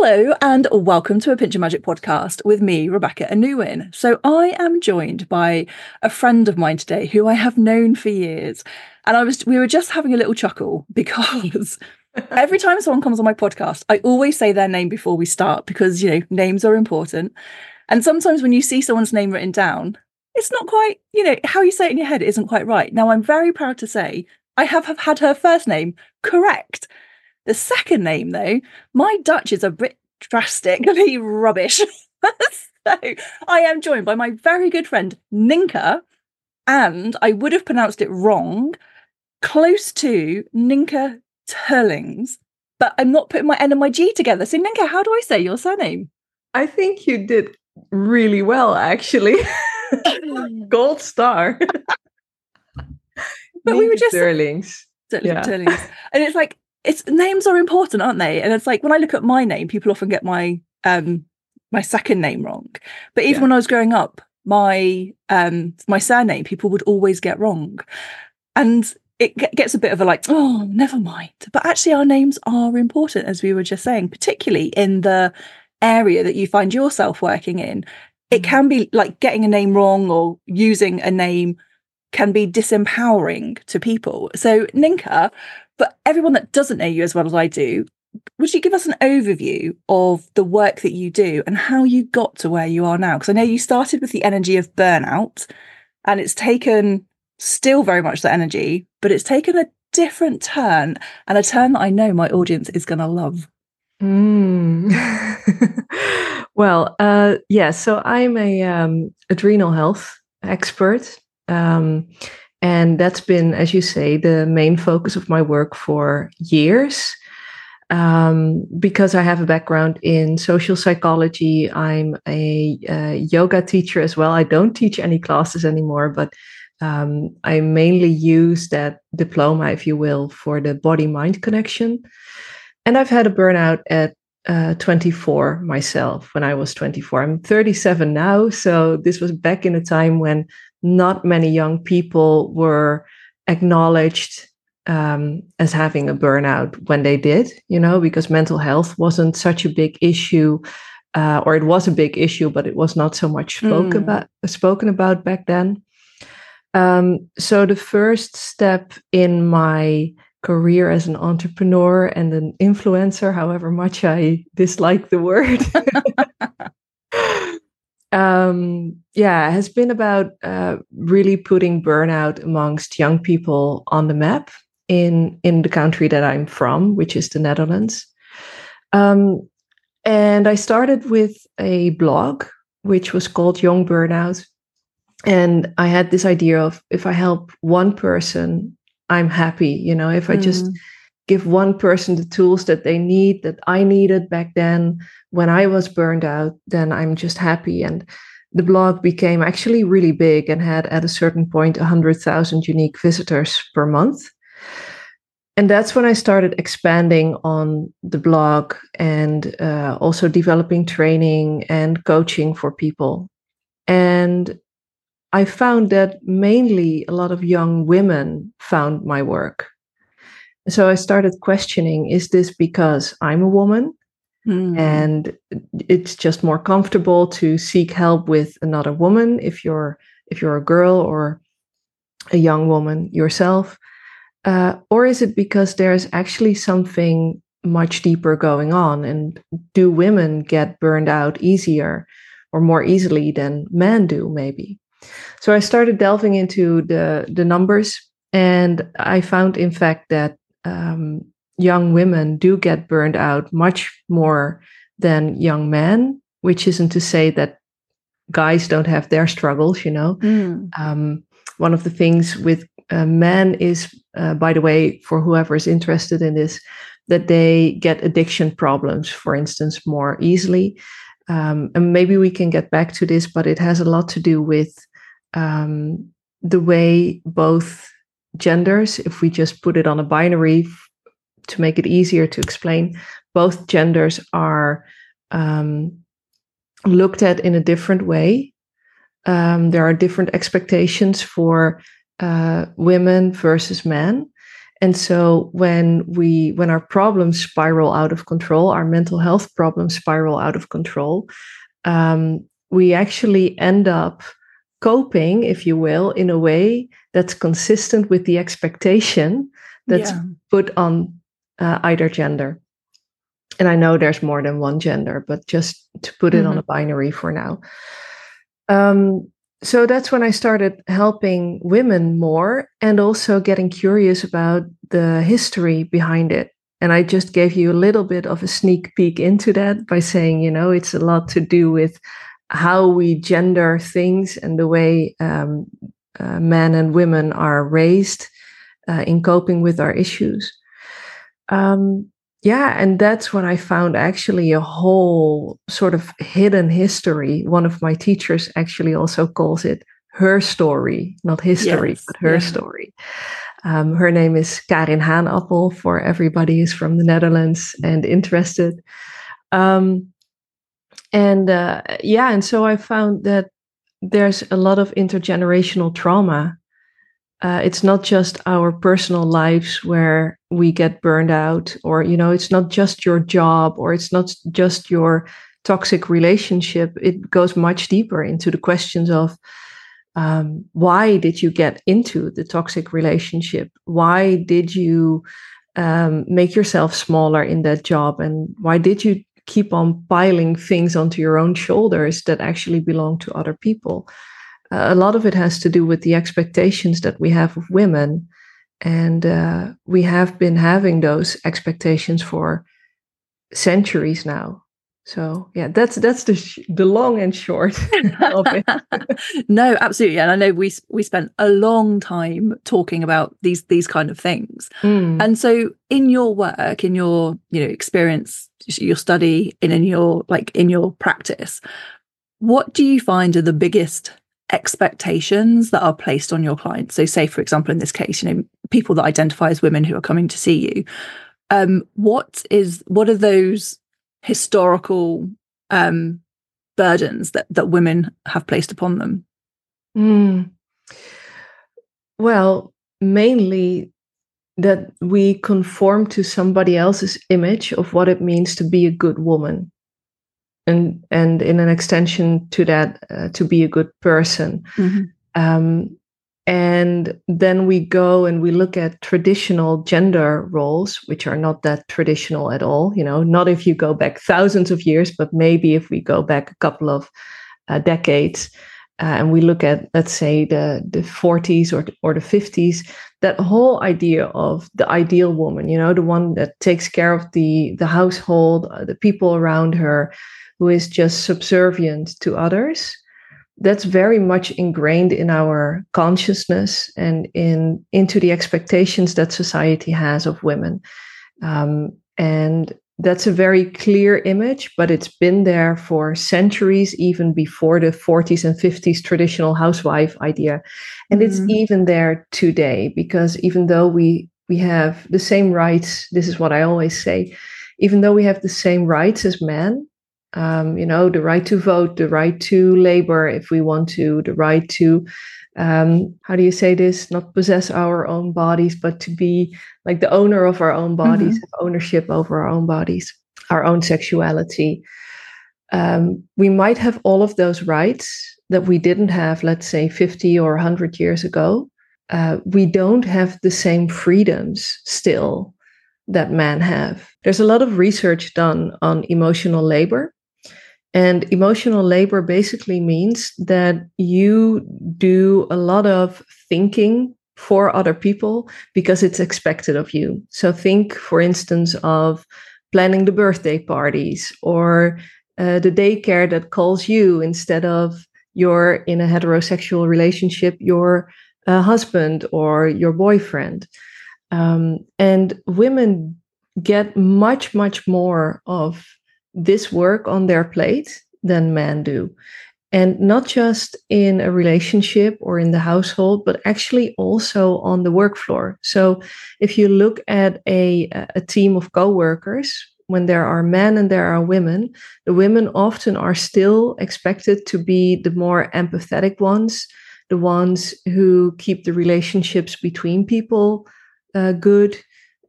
Hello and welcome to a Pinch of Magick podcast with me, Rebecca Anuin. So I am joined by a friend of mine today who I have known for years. And I was we were just having a little chuckle because every time someone comes on my podcast, I always say their name before we start because you know, names are important. And sometimes when you see someone's name written down, it's not quite, you know, how you say it in your head isn't quite right. Now I'm very proud to say I have, have had her first name correct. The second name, though, my Dutch is a bit drastically rubbish. so I am joined by my very good friend Nienke, and I would have pronounced it wrong, close to Nienke Thurlings, but I'm not putting my N and my G together. So Nienke, how do I say your surname? I think you did really well, actually. Gold star. but we were just Thurlings. yeah. Thurlings. And it's like it's names are important, aren't they? And it's like when I look at my name, people often get my um my second name wrong. But even yeah. when I was growing up, my um my surname people would always get wrong. And it gets a bit of a like, oh, never mind. But actually, our names are important, as we were just saying, particularly in the area that you find yourself working in. It mm. can be like getting a name wrong or using a name can be disempowering to people. So, Nienke, but everyone that doesn't know you as well as I do, would you give us an overview of the work that you do and how you got to where you are now? Because I know you started with the energy of burnout and it's taken still very much that energy, but it's taken a different turn and a turn that I know my audience is going to love. Mm. well, uh, yeah, so I'm a um, adrenal health expert. Um, and that's been, as you say, the main focus of my work for years. Um, because I have a background in social psychology, I'm a, a, yoga teacher as well. I don't teach any classes anymore, but um, I mainly use that diploma, if you will, for the body mind connection. And I've had a burnout at uh, 24 myself when I was 24. I'm 37 now. So this was back in a time when not many young people were acknowledged um, as having a burnout when they did, you know, because mental health wasn't such a big issue, uh, or it was a big issue, but it was not so much spoke mm. about, spoken about back then. Um, so the first step in my career as an entrepreneur and an influencer, however much I dislike the word, um, yeah, has been about uh, really putting burnout amongst young people on the map in in the country that I'm from, which is the Netherlands. Um, and I started with a blog which was called Young Burnout, and I had this idea of if I help one person, I'm happy. You know, if I mm. just give one person the tools that they need that I needed back then when I was burned out, then I'm just happy. And the blog became actually really big and had at a certain point 100,000 unique visitors per month. And that's when I started expanding on the blog and uh, also developing training and coaching for people. And I found that mainly a lot of young women found my work. So I started questioning is this because I'm a woman? Mm. And it's just more comfortable to seek help with another woman if you're if you're a girl or a young woman yourself, uh, or is it because there's actually something much deeper going on? And do women get burned out easier or more easily than men do? Maybe. So I started delving into the the numbers, and I found, in fact, that um, young women do get burned out much more than young men, which isn't to say that guys don't have their struggles, you know. Mm. Um, one of the things with uh, men is, uh, by the way, for whoever is interested in this, that they get addiction problems, for instance, more easily. Um, and maybe we can get back to this, but it has a lot to do with um, the way both genders, if we just put it on a binary to make it easier to explain, both genders are um, looked at in a different way. Um, there are different expectations for uh, women versus men. And so when we when our problems spiral out of control, our mental health problems spiral out of control, um, we actually end up coping, if you will, in a way that's consistent with the expectation that's yeah. put on uh, either gender. And I know there's more than one gender, but just to put it mm-hmm. on a binary for now. Um, so that's when I started helping women more and also getting curious about the history behind it. And I just gave you a little bit of a sneak peek into that by saying, you know, it's a lot to do with how we gender things and the way um, uh, men and women are raised uh, in coping with our issues. Um, yeah, and that's when I found actually a whole sort of hidden history. One of my teachers actually also calls it her story, not history, yes, but her yeah. story. Um, her name is Karin Haanappel, for everybody who's from the Netherlands and interested. Um, and uh, yeah, and so I found that there's a lot of intergenerational trauma. Uh, it's not just our personal lives where we get burned out or you know it's not just your job or it's not just your toxic relationship. It goes much deeper into the questions of um, why did you get into the toxic relationship? Why did you um, make yourself smaller in that job? And why did you keep on piling things onto your own shoulders that actually belong to other people a lot of it has to do with the expectations that we have of women. And uh, we have been having those expectations for centuries now. So yeah, that's that's the sh- the long and short of it. no, absolutely, and I know we we spent a long time talking about these these kind of things. Mm. And so, in your work, in your you know experience, your study, and in your like in your practice, what do you find are the biggest expectations that are placed on your clients so say for example in this case you know people that identify as women who are coming to see you um what is what are those historical um burdens that that women have placed upon them mm. well mainly that we conform to somebody else's image of what it means to be a good woman and and in an extension to that uh, to be a good person mm-hmm. um, and then we go and we look at traditional gender roles which are not that traditional at all you know not if you go back thousands of years but maybe if we go back a couple of uh, decades uh, and we look at let's say the the 40s or or the 50s that whole idea of the ideal woman you know the one that takes care of the the household uh, the people around her who is just subservient to others that's very much ingrained in our consciousness and in into the expectations that society has of women um, and that's a very clear image but it's been there for centuries even before the 40s and 50s traditional housewife idea and mm-hmm. it's even there today because even though we we have the same rights this is what i always say even though we have the same rights as men um, you know, the right to vote, the right to labor if we want to, the right to, um, how do you say this? Not possess our own bodies, but to be like the owner of our own bodies, mm-hmm. have ownership over our own bodies, our own sexuality. Um, we might have all of those rights that we didn't have, let's say, 50 or 100 years ago. Uh, we don't have the same freedoms still that men have. There's a lot of research done on emotional labor and emotional labor basically means that you do a lot of thinking for other people because it's expected of you. So, think, for instance, of planning the birthday parties or uh, the daycare that calls you instead of you're in a heterosexual relationship, your uh, husband or your boyfriend. Um, and women get much, much more of this work on their plate than men do. And not just in a relationship or in the household, but actually also on the work floor. So if you look at a, a team of co-workers, when there are men and there are women, the women often are still expected to be the more empathetic ones, the ones who keep the relationships between people uh, good,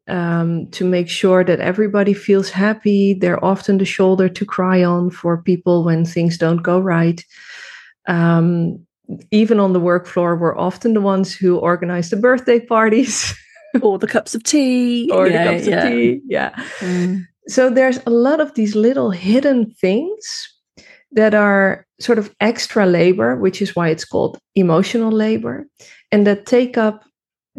um, to make sure that everybody feels happy. They're often the shoulder to cry on for people when things don't go right. Um, even on the work floor, we're often the ones who organize the birthday parties. or the cups of tea. or yeah, the cups yeah. of tea. Yeah. Mm. So there's a lot of these little hidden things that are sort of extra labor, which is why it's called emotional labor, and that take up,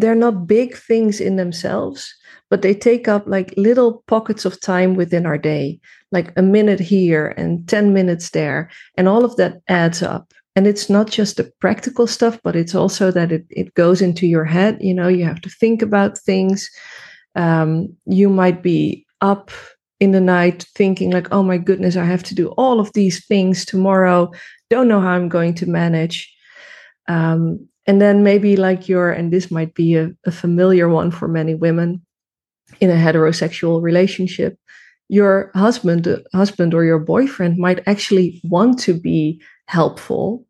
they're not big things in themselves, but they take up like little pockets of time within our day, like a minute here and 10 minutes there. And all of that adds up. And it's not just the practical stuff, but it's also that it, it goes into your head. You know, you have to think about things. Um, you might be up in the night thinking, like, oh my goodness, I have to do all of these things tomorrow. Don't know how I'm going to manage. Um, and then maybe like your, and this might be a, a familiar one for many women, in a heterosexual relationship your husband husband or your boyfriend might actually want to be helpful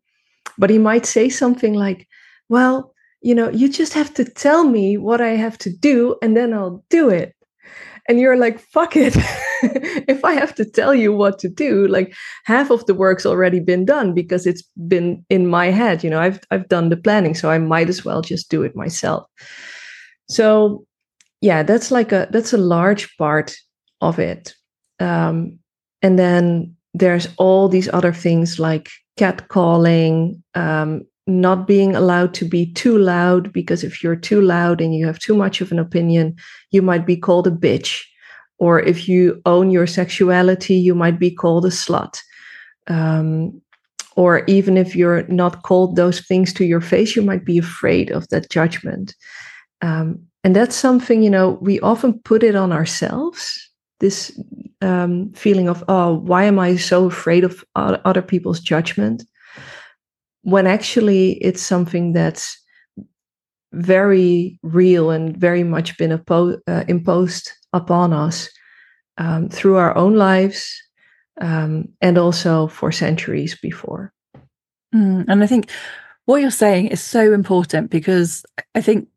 but he might say something like well you know you just have to tell me what i have to do and then i'll do it and you're like fuck it. If i have to tell you what to do like half of the work's already been done because it's been in my head you know i've i've done the planning so i might as well just do it myself. So yeah that's like a that's a large part of it. Um, and then there's all these other things like catcalling um, not being allowed to be too loud because if you're too loud and you have too much of an opinion you might be called a bitch. Or if you own your sexuality you might be called a slut. Um, or even if you're not called those things to your face you might be afraid of that judgment. Um, and that's something, you know, we often put it on ourselves this um, feeling of, oh, why am I so afraid of other people's judgment? When actually it's something that's very real and very much been oppo- uh, imposed upon us um, through our own lives um, and also for centuries before. Mm, and I think what you're saying is so important because I think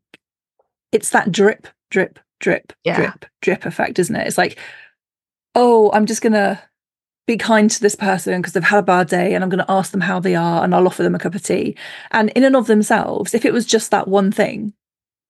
it's that drip, drip, drip, yeah. drip, drip effect, isn't it? It's like, oh, I'm just gonna be kind to this person because they've had a bad day and I'm going to ask them how they are and I'll offer them a cup of tea. And in and of themselves, if it was just that one thing,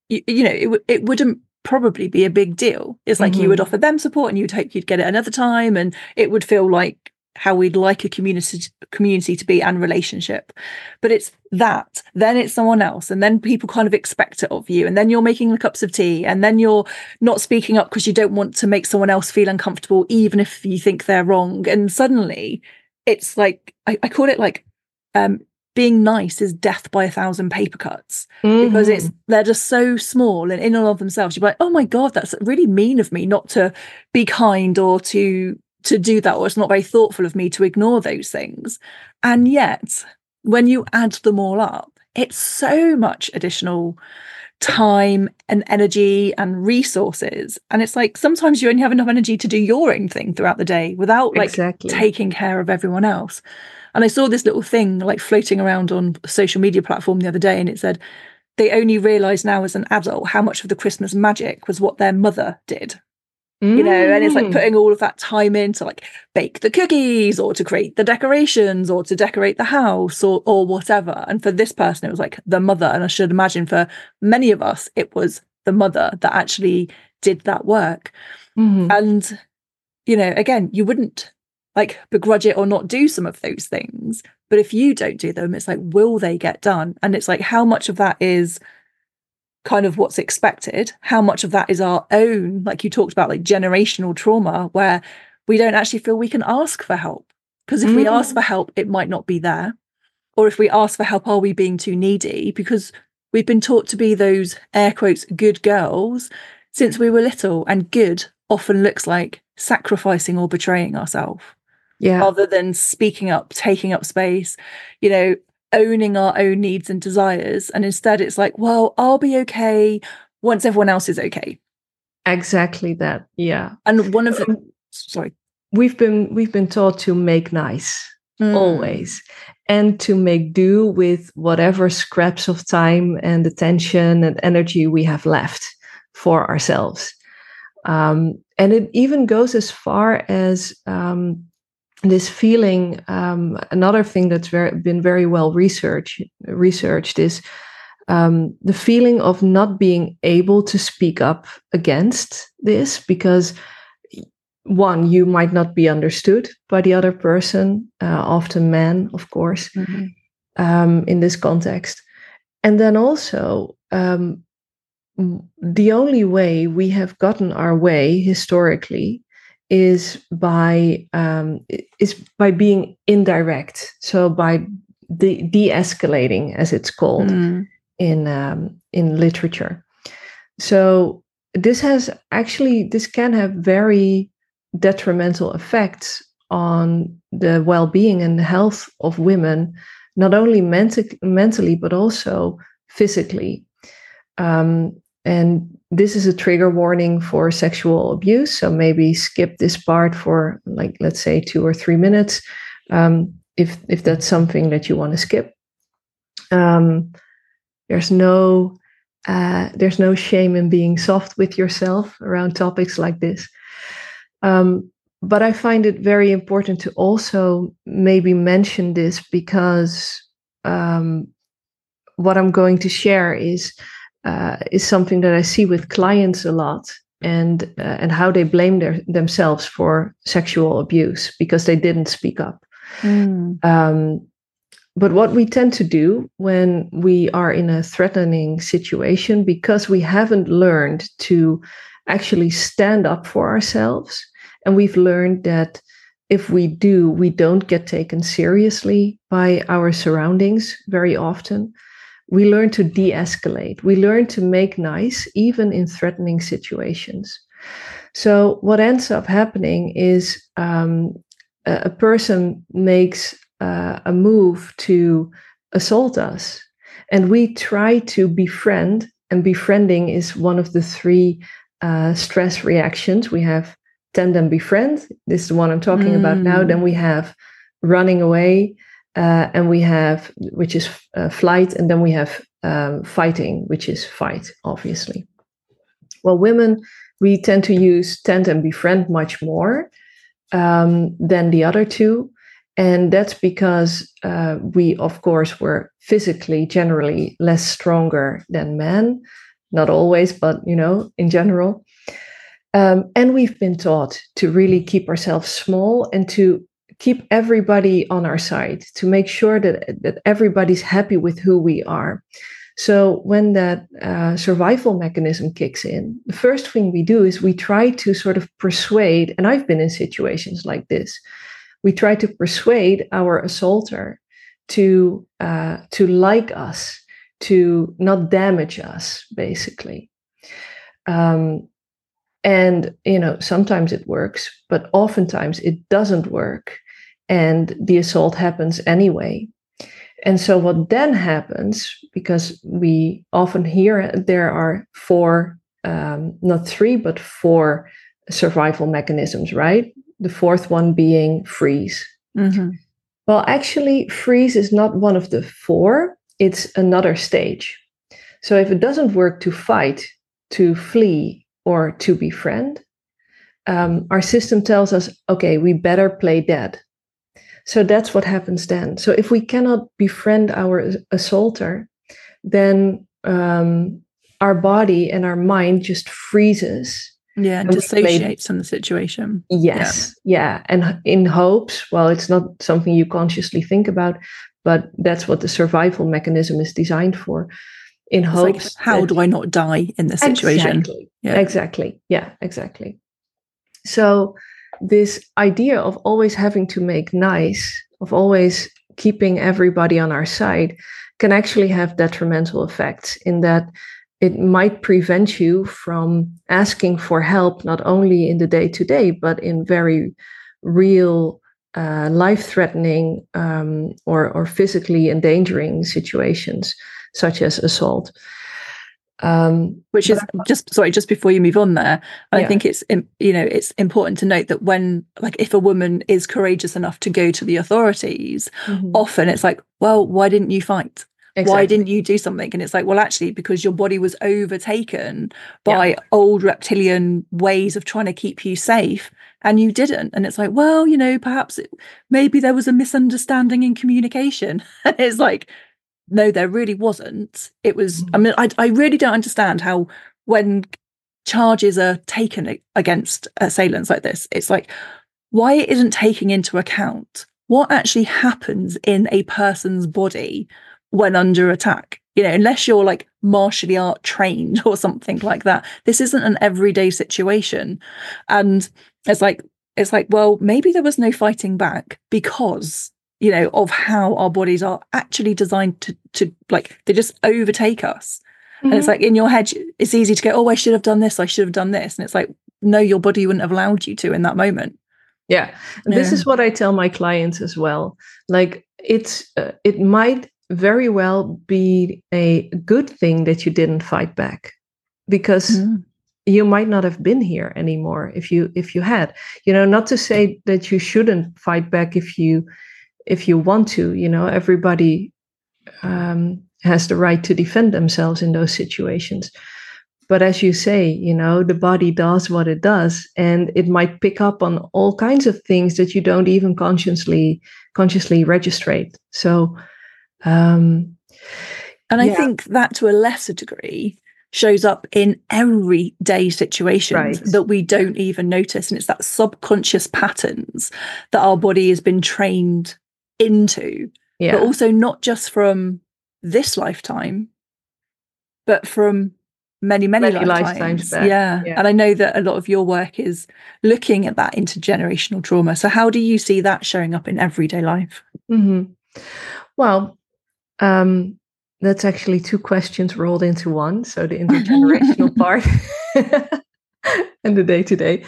you, you know, it, w- it wouldn't probably be a big deal. It's like mm-hmm. you would offer them support and you'd hope you'd get it another time and it would feel like how we'd like a community community to be and relationship but it's that then it's someone else and then people kind of expect it of you and then you're making the cups of tea and then you're not speaking up because you don't want to make someone else feel uncomfortable even if you think they're wrong and suddenly it's like i, I call it like um, being nice is death by a thousand paper cuts mm-hmm. because it's mm-hmm. they're just so small and in and of themselves you're like oh my god that's really mean of me not to be kind or to to do that, or it's not very thoughtful of me to ignore those things. And yet, when you add them all up, it's so much additional time and energy and resources. And it's like sometimes you only have enough energy to do your own thing throughout the day without like exactly. taking care of everyone else. And I saw this little thing like floating around on a social media platform the other day, and it said, they only realize now as an adult how much of the Christmas magic was what their mother did you know and it's like mm. putting all of that time in to like bake the cookies or to create the decorations or to decorate the house or or whatever. And for this person it was like the mother. And i should imagine for many of us it was the mother that actually did that work. Mm-hmm. and you know again you wouldn't like begrudge it or not do some of those things. But if you don't do them it's like will they get done? And it's like how much of that is kind of what's expected, how much of that is our own, like you talked about, like generational trauma, where we don't actually feel we can ask for help. Because if mm. we ask for help, it might not be there. Or if we ask for help, are we being too needy? Because we've been taught to be those air quotes good girls since we were little. And good often looks like sacrificing or betraying ourselves. Yeah. Rather than speaking up, taking up space. You know, owning our own needs and desires. And instead, it's like, well, I'll be okay once everyone else is okay. Exactly that. Yeah. And one of them, sorry, we've been we've been taught to make nice mm. always and to make do with whatever scraps of time and attention and energy we have left for ourselves. Um, and it even goes as far as um, this feeling. Um, another thing that's very, been very well researched researched is um, the feeling of not being able to speak up against this because one you might not be understood by the other person uh, often men of course mm-hmm. um, in this context and then also um, the only way we have gotten our way historically is by um, is by being indirect. So by de- de-escalating as it's called mm. in um, in literature. So this has actually this can have very detrimental effects on the well-being and health of women not only menti- mentally but also physically. Um, and this is a trigger warning for sexual abuse so maybe skip this part for like let's say two or three minutes um, if if that's something that you want to skip. Um, there's no uh, there's no shame in being soft with yourself around topics like this. Um, but I find it very important to also maybe mention this because um, what I'm going to share is uh, is something that I see with clients a lot, and uh, and how they blame their, themselves for sexual abuse because they didn't speak up. Mm. Um, but what we tend to do when we are in a threatening situation, because we haven't learned to actually stand up for ourselves, and we've learned that if we do, we don't get taken seriously by our surroundings very often. We learn to de escalate, we learn to make nice, even in threatening situations. So, what ends up happening is um, a, a, person makes uh, a move to assault us, and we try to befriend, and befriending is one of the three uh, stress reactions. We have tend and befriend. This is the one I'm talking mm. about now. Then we have running away, uh, and we have which is uh, flight, and then we have um, fighting, which is fight, obviously. Well, women we tend to use tend and befriend much more um, than the other two. And that's because uh, we, of course, were physically generally less stronger than men. Not always, but you know, in general. Um, and we've been taught to really keep ourselves small and to keep everybody on our side, to make sure that, that everybody's happy with who we are. So when that uh, survival mechanism kicks in, the first thing we do is we try to sort of persuade, and I've been in situations like this. We try to persuade our assaulter to uh, to like us, to not damage us, basically. Um, and, you know, sometimes it works, but oftentimes it doesn't work. And the assault happens anyway. And so, what then happens, because we often hear there are four, um, not three, but four survival mechanisms, right? The fourth one being freeze. Mm-hmm. Well, actually, freeze is not one of the four, it's another stage. So, if it doesn't work to fight, to flee, or to befriend, um, our system tells us, okay, we better play dead. So that's what happens then. So if we cannot befriend our assaulter, then um, our body and our mind just freezes. Yeah, and dissociates from the situation. Yes, yeah. yeah. And in hopes, well, it's not something you consciously think about, but that's what the survival mechanism is designed for in it's hopes. Like, how that, do I not die in this situation? Exactly. Yeah. Exactly. Yeah, exactly. So this idea of always having to make nice, of always keeping everybody on our side, can actually have detrimental effects in that it might prevent you from asking for help, not only in the day to day, but in very real, uh, life threatening um, or, or physically endangering situations such as assault. Um, Which is just sorry, just before you move on there, I yeah. think it's you know it's important to note that when like if a woman is courageous enough to go to the authorities, mm-hmm. often it's like, well, why didn't you fight? Exactly. Why didn't you do something? And it's like, well, actually, because your body was overtaken by yeah. old reptilian ways of trying to keep you safe and you didn't. And it's like, well, you know, perhaps it, maybe there was a misunderstanding in communication. And it's like, no, there really wasn't. It was, mm-hmm. I mean, I, I really don't understand how when charges are taken against assailants like this, it's like, why it isn't taking into account what actually happens in a person's body when under attack. You know, unless you're like martially art trained or something like that, this isn't an everyday situation. And it's like, it's like, well, maybe there was no fighting back because you know of how our bodies are actually designed to to like they just overtake us mm-hmm. and it's mm-hmm. like in your head it's easy to go oh i should have done this i should have done this and it's like no your body wouldn't have allowed you to in that moment yeah, this is what i tell my clients as well like it's uh, it might very well be a good thing that you didn't fight back because mm. you might not have been here anymore if you if you had you know not to say that you shouldn't fight back if you if you want to you know everybody um, has the right to defend themselves in those situations but as you say you know the body does what it does and it might pick up on all kinds of things that you don't even consciously consciously registrate so um, and I yeah. think that to a lesser degree shows up in everyday situations right. that we don't even notice. And it's that subconscious patterns that our body has been trained into, yeah. but also not just from this lifetime, but from many, many, many lifetimes. lifetimes yeah. yeah. And I know that a lot of your work is looking at that intergenerational trauma. So, how do you see that showing up in everyday life? Mm-hmm. Well, um, that's actually two questions rolled into one. So the intergenerational part and the day to day.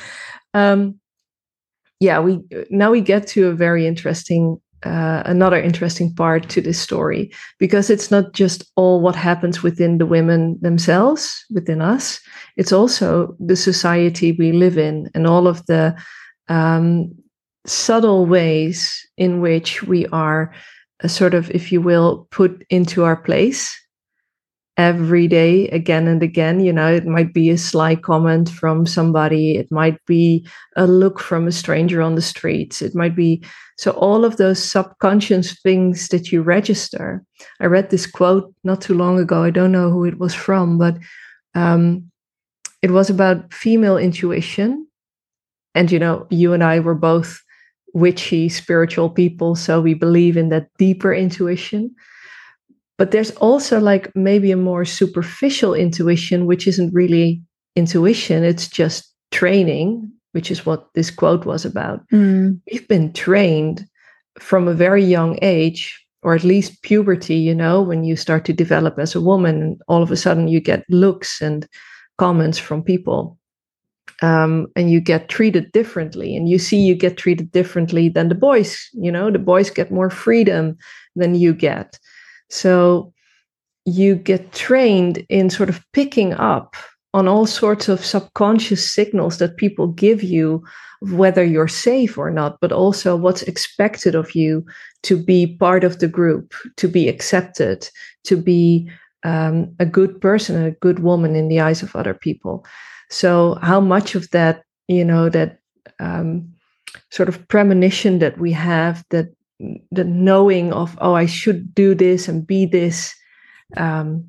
Yeah, we now we get to a very interesting, uh, another interesting part to this story because it's not just all what happens within the women themselves, within us. It's also the society we live in and all of the um, subtle ways in which we are a sort of, if you will, put into our place every day again and again you know it might be a sly comment from somebody it might be a look from a stranger on the streets it might be so all of those subconscious things that you register. I read this quote not too long ago i don't know who it was from but um, it was about female intuition and you know you and i were both witchy spiritual people so we believe in that deeper intuition but there's also like maybe a more superficial intuition which isn't really intuition it's just training which is what this quote was about mm. we've been trained from a very young age or at least puberty you know when you start to develop as a woman and all of a sudden you get looks and comments from people um, and you get treated differently and you see you get treated differently than the boys you know the boys get more freedom than you get so you get trained in sort of picking up on all sorts of subconscious signals that people give you whether you're safe or not but also what's expected of you to be part of the group to be accepted to be um, a good person a good woman in the eyes of other people. So how much of that, you know, that um, sort of premonition that we have, that the knowing of, oh, I should do this and be this um,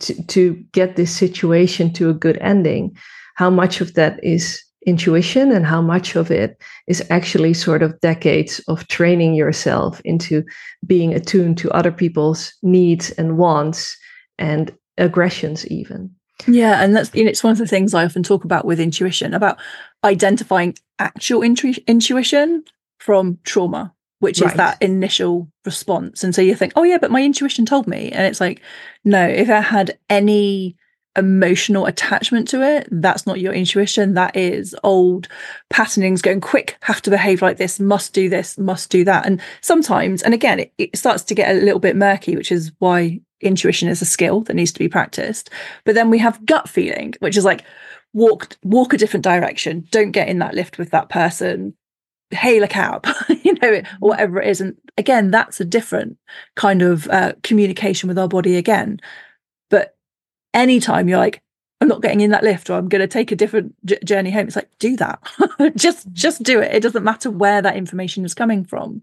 to, to get this situation to a good ending, how much of that is intuition and how much of it is actually sort of decades of training yourself into being attuned to other people's needs and wants and aggressions even. Yeah, and that's it's one of the things I often talk about with intuition about identifying actual intu- intuition from trauma, which right. is that initial response. And so you think, oh yeah, but my intuition told me, and it's like, no, if I had any emotional attachment to it, that's not your intuition. That is old patternings going quick, have to behave like this, must do this, must do that. And sometimes, and again, it, it starts to get a little bit murky, which is why intuition is a skill that needs to be practiced. But then we have gut feeling, which is like walk walk a different direction. Don't get in that lift with that person. Hail a cab, you know, or Mm-hmm. whatever it is. And again, that's a different kind of uh, communication with our body again. But anytime you're like, I'm not getting in that lift, or I'm going to take a different j- journey home, it's like, do that. just, just do it. It doesn't matter where that information is coming from.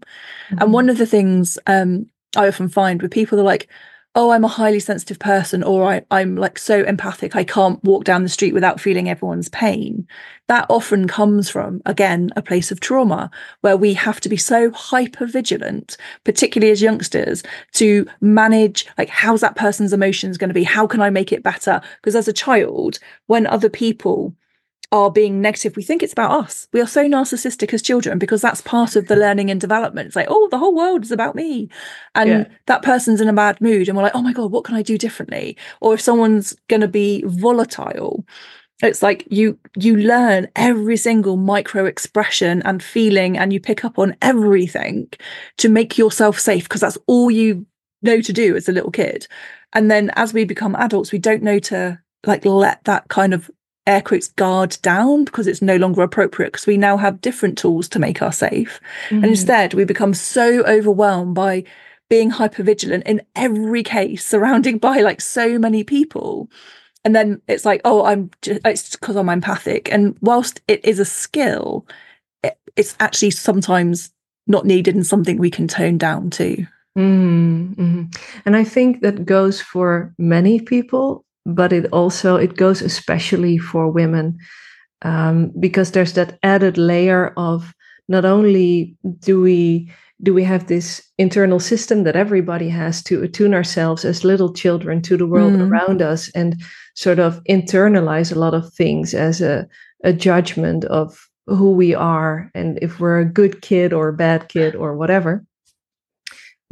And one of the things um, I often find with people, they're like, oh, I'm a highly sensitive person, or I, I'm like so empathic, I can't walk down the street without feeling everyone's pain. That often comes from, again, a place of trauma where we have to be so hyper vigilant, particularly as youngsters, to manage like, how's that person's emotions going to be? How can I make it better? Because as a child, when other people are being negative, we think it's about us. We are so narcissistic as children because that's part of the learning and development. It's like, oh, the whole world is about me. And Yeah. that person's in a bad mood. And we're like, oh my God, what can I do differently? Or if someone's going to be volatile, it's like you you learn every single micro expression and feeling and you pick up on everything to make yourself safe because that's all you know to do as a little kid and then as we become adults we don't know to like let that kind of air quotes guard down because it's no longer appropriate because we now have different tools to make us safe and Mhm. instead we become so overwhelmed by being hyper vigilant in every case surrounded by like so many people and then it's like oh i'm just it's because i'm empathic and whilst it is a skill it, it's actually sometimes not needed and something we can tone down too Mhm, mhm. And I think that goes for many people, but it also it goes especially for women um, because there's that added layer of not only do we do we have this internal system that everybody has to attune ourselves as little children to the world Mm. around us and sort of internalize a lot of things as a, a judgment of who we are and if we're a good kid or a bad kid or whatever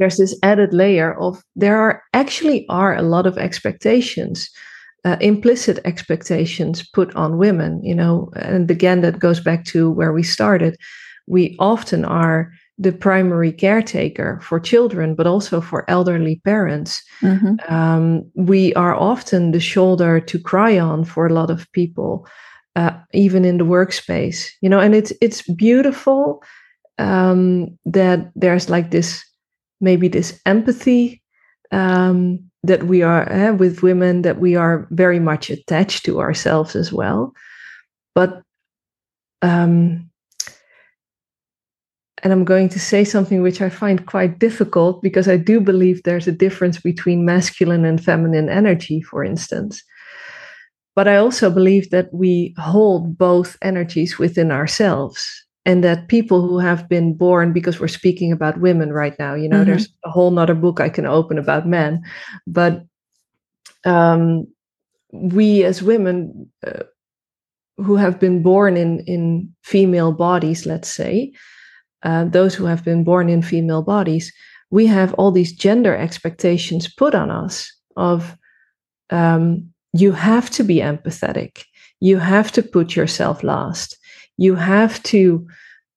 there's this added layer of there are actually are a lot of expectations uh, implicit expectations put on women you know and again that goes back to where we started. We often are the primary caretaker for children but also for elderly parents. Um, we are often the shoulder to cry on for a lot of people uh, even in the workspace you know and it's it's beautiful um, that there's like this maybe this empathy um, that we are uh, with women that we are very much attached to ourselves as well. But um, and i'm going to say something which i find quite difficult because i do believe there's a difference between masculine and feminine energy for instance. But i also believe that we hold both energies within ourselves and that people who have been born because we're speaking about women right now you know Mhm. there's a whole nother book i can open about men but um, we as women uh, who have been born in in female bodies let's say uh, those who have been born in female bodies we have all these gender expectations put on us of um, you have to be empathetic you have to put yourself last you have to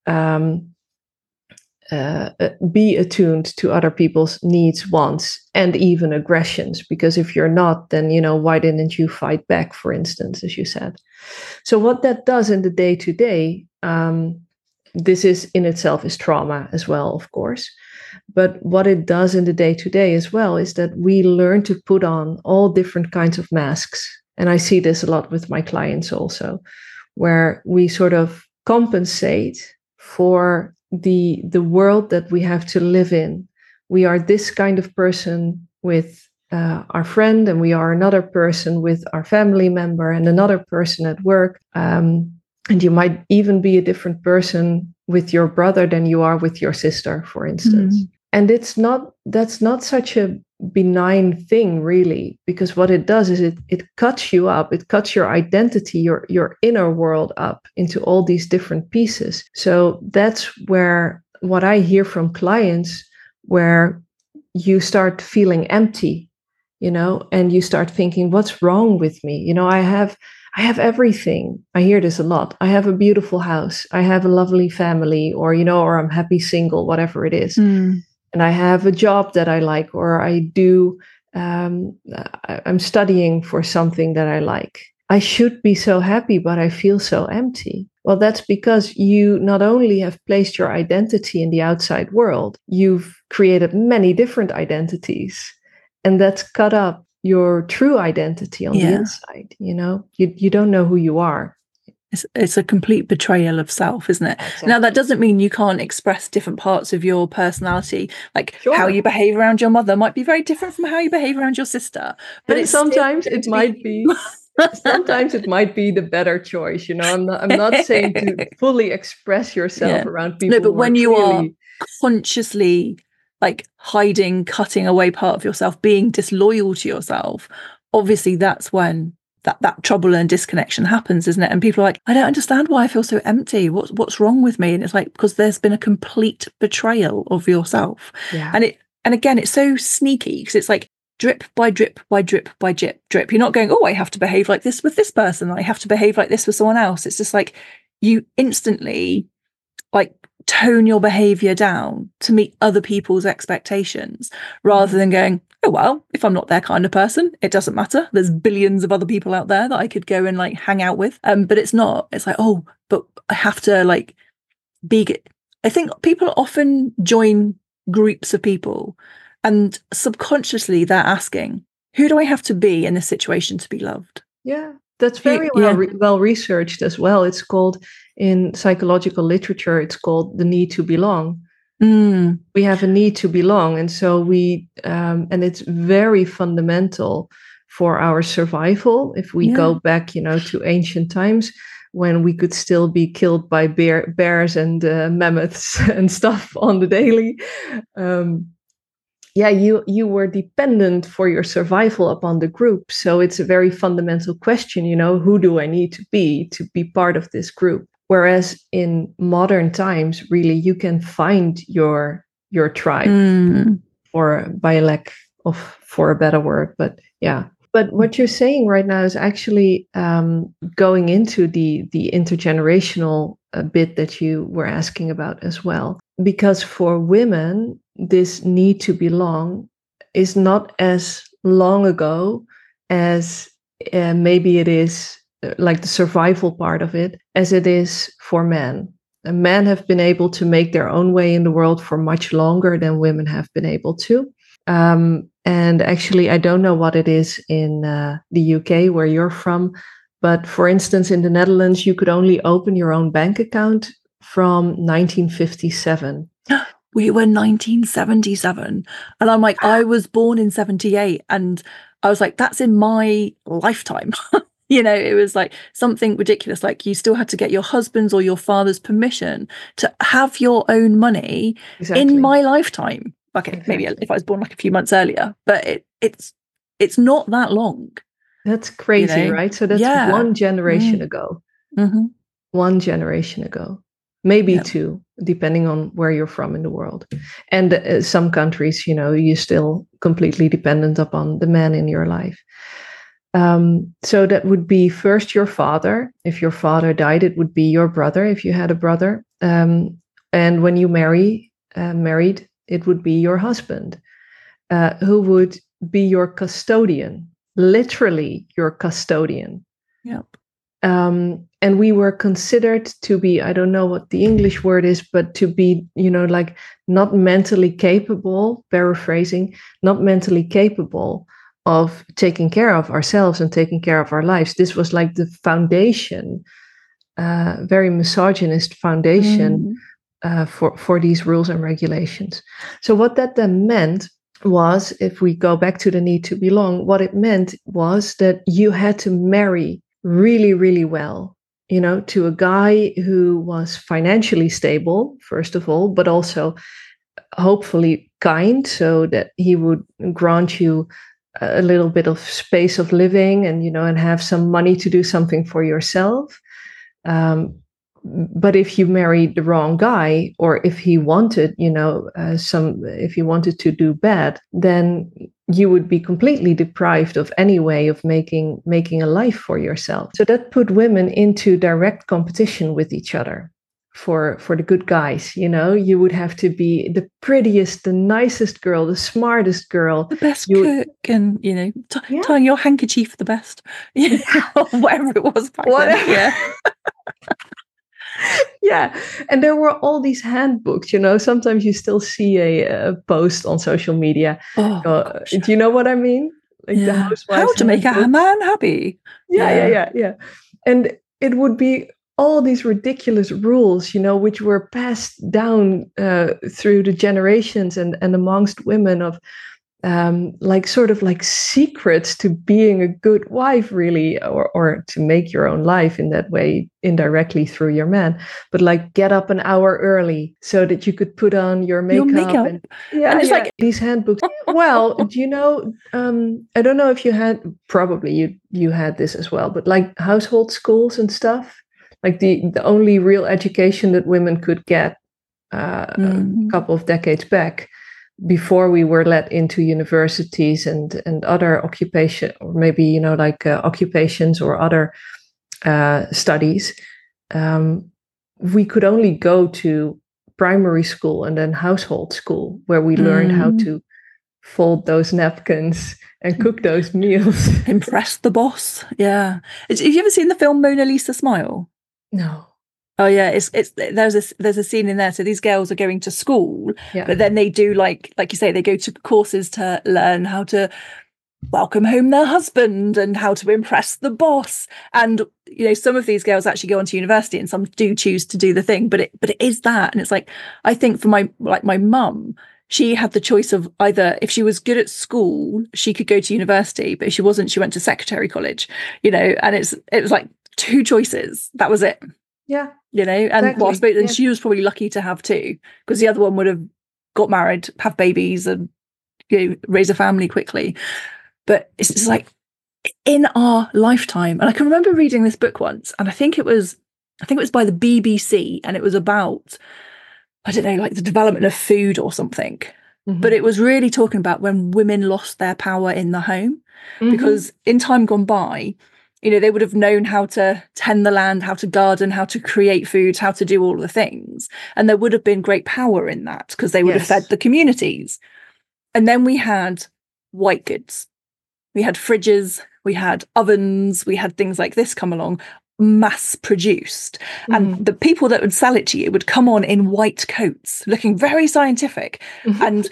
um, uh, uh, be attuned to other people's needs wants and even aggressions because if you're not then you know why didn't you fight back for instance as you said? So what that does in the day to day this is in itself is trauma as well of course. But what it does in the day to day as well is that we learn to put on all different kinds of masks. And i see this a lot with my clients also where we sort of compensate for the the world that we have to live in. We are this kind of person with uh, our friend and we are another person with our family member and another person at work. Um, and you might even be a different person with your brother than you are with your sister for instance. Mm. and it's not that's not such a benign thing really because what it does is it it cuts you up it cuts your identity your your inner world up into all these different pieces. So that's where what i hear from clients where you start feeling empty you know and you start thinking what's wrong with me? You know i have i have everything. I hear this a lot. I have a beautiful house. I have a lovely family or you know or i'm happy single whatever it is. Mm. And I have a job that I like, or I do, um, I'm studying for something that I like. I should be so happy, but I feel so empty. Well, that's because you not only have placed your identity in the outside world, you've created many different identities. And that's cut up your true identity on yeah. the inside. You know, you, you don't know who you are. It's, it's a complete betrayal of self, isn't it? Exactly. Now, that doesn't mean you can't express different parts of your personality. Like sure. how you behave around your mother might be very different from how you behave around your sister. But it's sometimes it might be. sometimes it might be the better choice you know i'm not, I'm not saying to fully express yourself yeah. around people no but when you are consciously like hiding cutting away part of yourself being disloyal to yourself obviously that's when that that trouble and disconnection happens isn't it? And people are like i don't understand why i feel so empty. What's what's wrong with me? And it's like because there's been a complete betrayal of yourself. Yeah. and it and again it's so sneaky because it's like drip by drip by drip by drip drip. You're not going oh i have to behave like this with this person. I have to behave like this with someone else. It's just like you instantly like tone your behavior down to meet other people's expectations rather mm. than going oh well if i'm not their kind of person it doesn't matter there's billions of other people out there that i could go and like hang out with um but it's not it's like oh but i have to like be i think people often join groups of people and subconsciously, they're asking, who do I have to be in this situation to be loved? Yeah, that's very well, yeah. re- well researched as well. It's called, in psychological literature, it's called the need to belong. Mm. We have a need to belong. And so we, um, and it's very fundamental for our survival. If we yeah. go back, you know, to ancient times, when we could still be killed by bear, bears and uh, mammoths and stuff on the daily. Um, yeah you you were dependent for your survival upon the group so it's a very fundamental question you know who do i need to be to be part of this group whereas in modern times really you can find your your tribe. Mm. or by lack of for a better word but yeah. But what you're saying right now is actually um, going into the the intergenerational uh, bit that you were asking about as well. Because for women this need to belong is not as long ago as uh, maybe it is like the survival part of it as it is for men. And men have been able to make their own way in the world for much longer than women have been able to. Um, and actually, I don't know what it is in uh, the UK where you're from, but for instance, in the Netherlands, you could only open your own bank account from 1957. we were 1977 and i'm like i was born in 78 and i was like that's in my lifetime you know it was like something ridiculous like you still had to get your husband's or your father's permission to have your own money exactly. in my lifetime okay exactly. maybe if i was born like a few months earlier but it, it's it's not that long that's crazy you know? right so that's yeah. one generation mm. ago mm-hmm. one generation ago maybe yep. two depending on where you're from in the world and uh, some countries you know you're still completely dependent upon the man in your life um, so that would be first your father. If your father died it would be your brother if you had a brother. Um, and when you marry uh, married it would be your husband uh, who would be your custodian literally your custodian. Yep. Um, and we were considered to be i don't know what the english word is but to be you know like not mentally capable paraphrasing not mentally capable of taking care of ourselves and taking care of our lives this was like the foundation uh, very misogynist foundation mm. uh, for for these rules and regulations so what that then meant was if we go back to the need to belong what it meant was that you had to marry really really well you know, to a guy who was financially stable, first of all, but also hopefully kind, so that he would grant you a little bit of space of living and, you know, and have some money to do something for yourself. Um, but if you married the wrong guy or if he wanted you know uh, some if he wanted to do bad then you would be completely deprived of any way of making making a life for yourself so that put women into direct competition with each other for for the good guys you know? You would have to be the prettiest the nicest girl the smartest girl. The best you, cook and you know t- yeah. tying your handkerchief the best yeah. whatever it was back whatever. then yeah. Yeah and there were all these handbooks you know? Sometimes you still see a, a post on social media oh, uh, do you know what i mean? Like yeah. how to make a man happy yeah yeah. yeah yeah. And it would be all these ridiculous rules, you know, which were passed down uh, through the generations and, and amongst women of um, like sort of like secrets to being a good wife, really, or, or to make your own life in that way indirectly through your man. But like get up an hour early so that you could put on your makeup. Your makeup. And, yeah, and yeah, like these handbooks. well, do you know? Um, I don't know if you had probably you you had this as well, but like household schools and stuff like the the only real education that women could get uh, mm. a mm-hmm. couple of decades back before we were let into universities and and other occupation or maybe you know like uh, occupations or other uh, studies um, we could only go to primary school and then household school where we mm. learned how mm. to fold those napkins and cook those meals impress the boss yeah have you ever seen the film mona lisa smile no. Oh yeah, it's it's there's a there's a scene in there. So these girls are going to school, yeah. but then they do like like you say they go to courses to learn how to welcome home their husband and how to impress the boss. And you know, some of these girls actually go on to university, and some do choose to do the thing. But it but it is that, and it's like I think for my like my mum, she had the choice of either if she was good at school, she could go to university, but if she wasn't, she went to secretary college. You know, and it's it was like two choices. That was it. Yeah. You know, and exactly. well, I suppose, and yeah. she was probably lucky to have two because the other one would have got married, have babies, and you know, raise a family quickly. But it's just like in our lifetime, and I can remember reading this book once, and I think it was, I think it was by the BBC, and it was about, I don't know, like the development of food or something. Mm-hmm. But it was really talking about when women lost their power in the home, mm-hmm. because in time gone by, you know they would have known how to tend the land how to garden how to create food how to do all the things and there would have been great power in that because they would yes. have fed the communities and then we had white goods we had fridges we had ovens we had things like this come along mass produced mm. and the people that would sell it to you would come on in white coats looking very scientific mm-hmm. and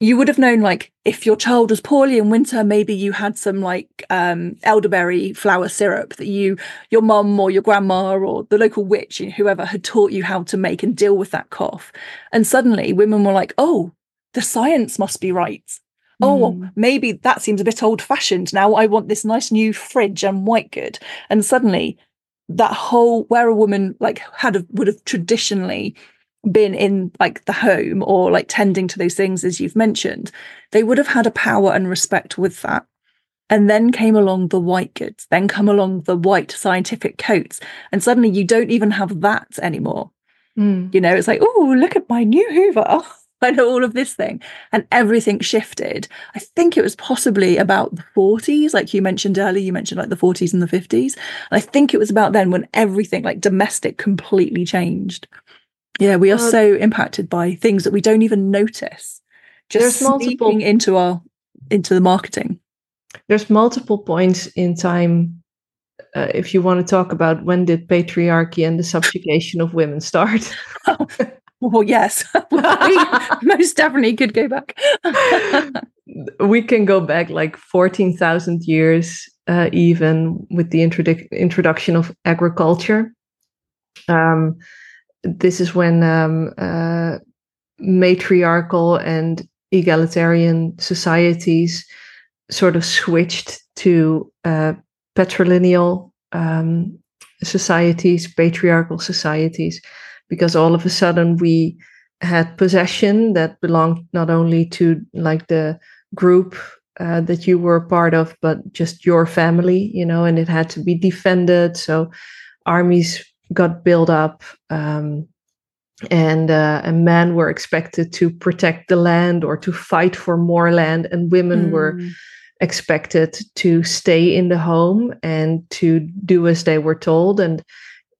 you would have known like if your child was poorly in winter maybe you had some like um, elderberry flower syrup that you your mum or your grandma or the local witch whoever had taught you how to make and deal with that cough. And suddenly women were like oh the science must be right. Oh mm. maybe that seems a bit old fashioned now i want this nice new fridge and white good. And suddenly that whole where a woman like had a, would have traditionally been in like the home or like tending to those things as you've mentioned they would have had a power and respect with that and then came along the white goods then come along the white scientific coats and suddenly you don't even have that anymore mm. you know it's like oh look at my new hoover I know all of this thing and everything shifted. I think it was possibly about the 40s, like you mentioned earlier, you mentioned like the 40s and the 50s. And I think it was about then when everything like domestic completely changed. Yeah, we are uh, so impacted by things that we don't even notice. Just there's multiple into our into the marketing. There's multiple points in time. Uh, if you want to talk about when did patriarchy and the subjugation of women start? oh, well, yes, we most definitely could go back. we can go back like fourteen thousand years, uh, even with the introdu- introduction of agriculture. Um, this is when um, uh, matriarchal and egalitarian societies sort of switched to uh, patrilineal um, societies, patriarchal societies, because all of a sudden we had possession that belonged not only to like the group uh, that you were part of, but just your family, you know, and it had to be defended. So armies got built up um, and uh, and men were expected to protect the land or to fight for more land and women mm. were expected to stay in the home and to do as they were told and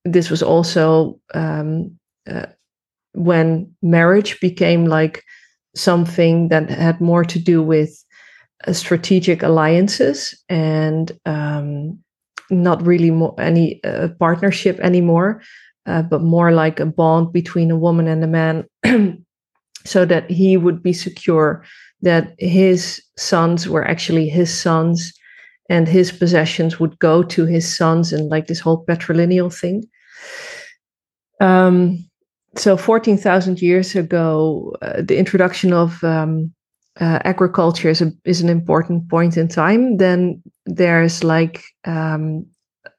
this was also um, uh, when marriage became like something that had more to do with uh, strategic alliances and um, not really more any uh, partnership anymore, uh, but more like a bond between a woman and a man, so that he would be secure that his sons were actually his sons and his possessions would go to his sons and like this whole patrilineal thing. Um, so 14,000 years ago, uh, the introduction of um, uh, agriculture is, a, is an important point in time. Then there's like um,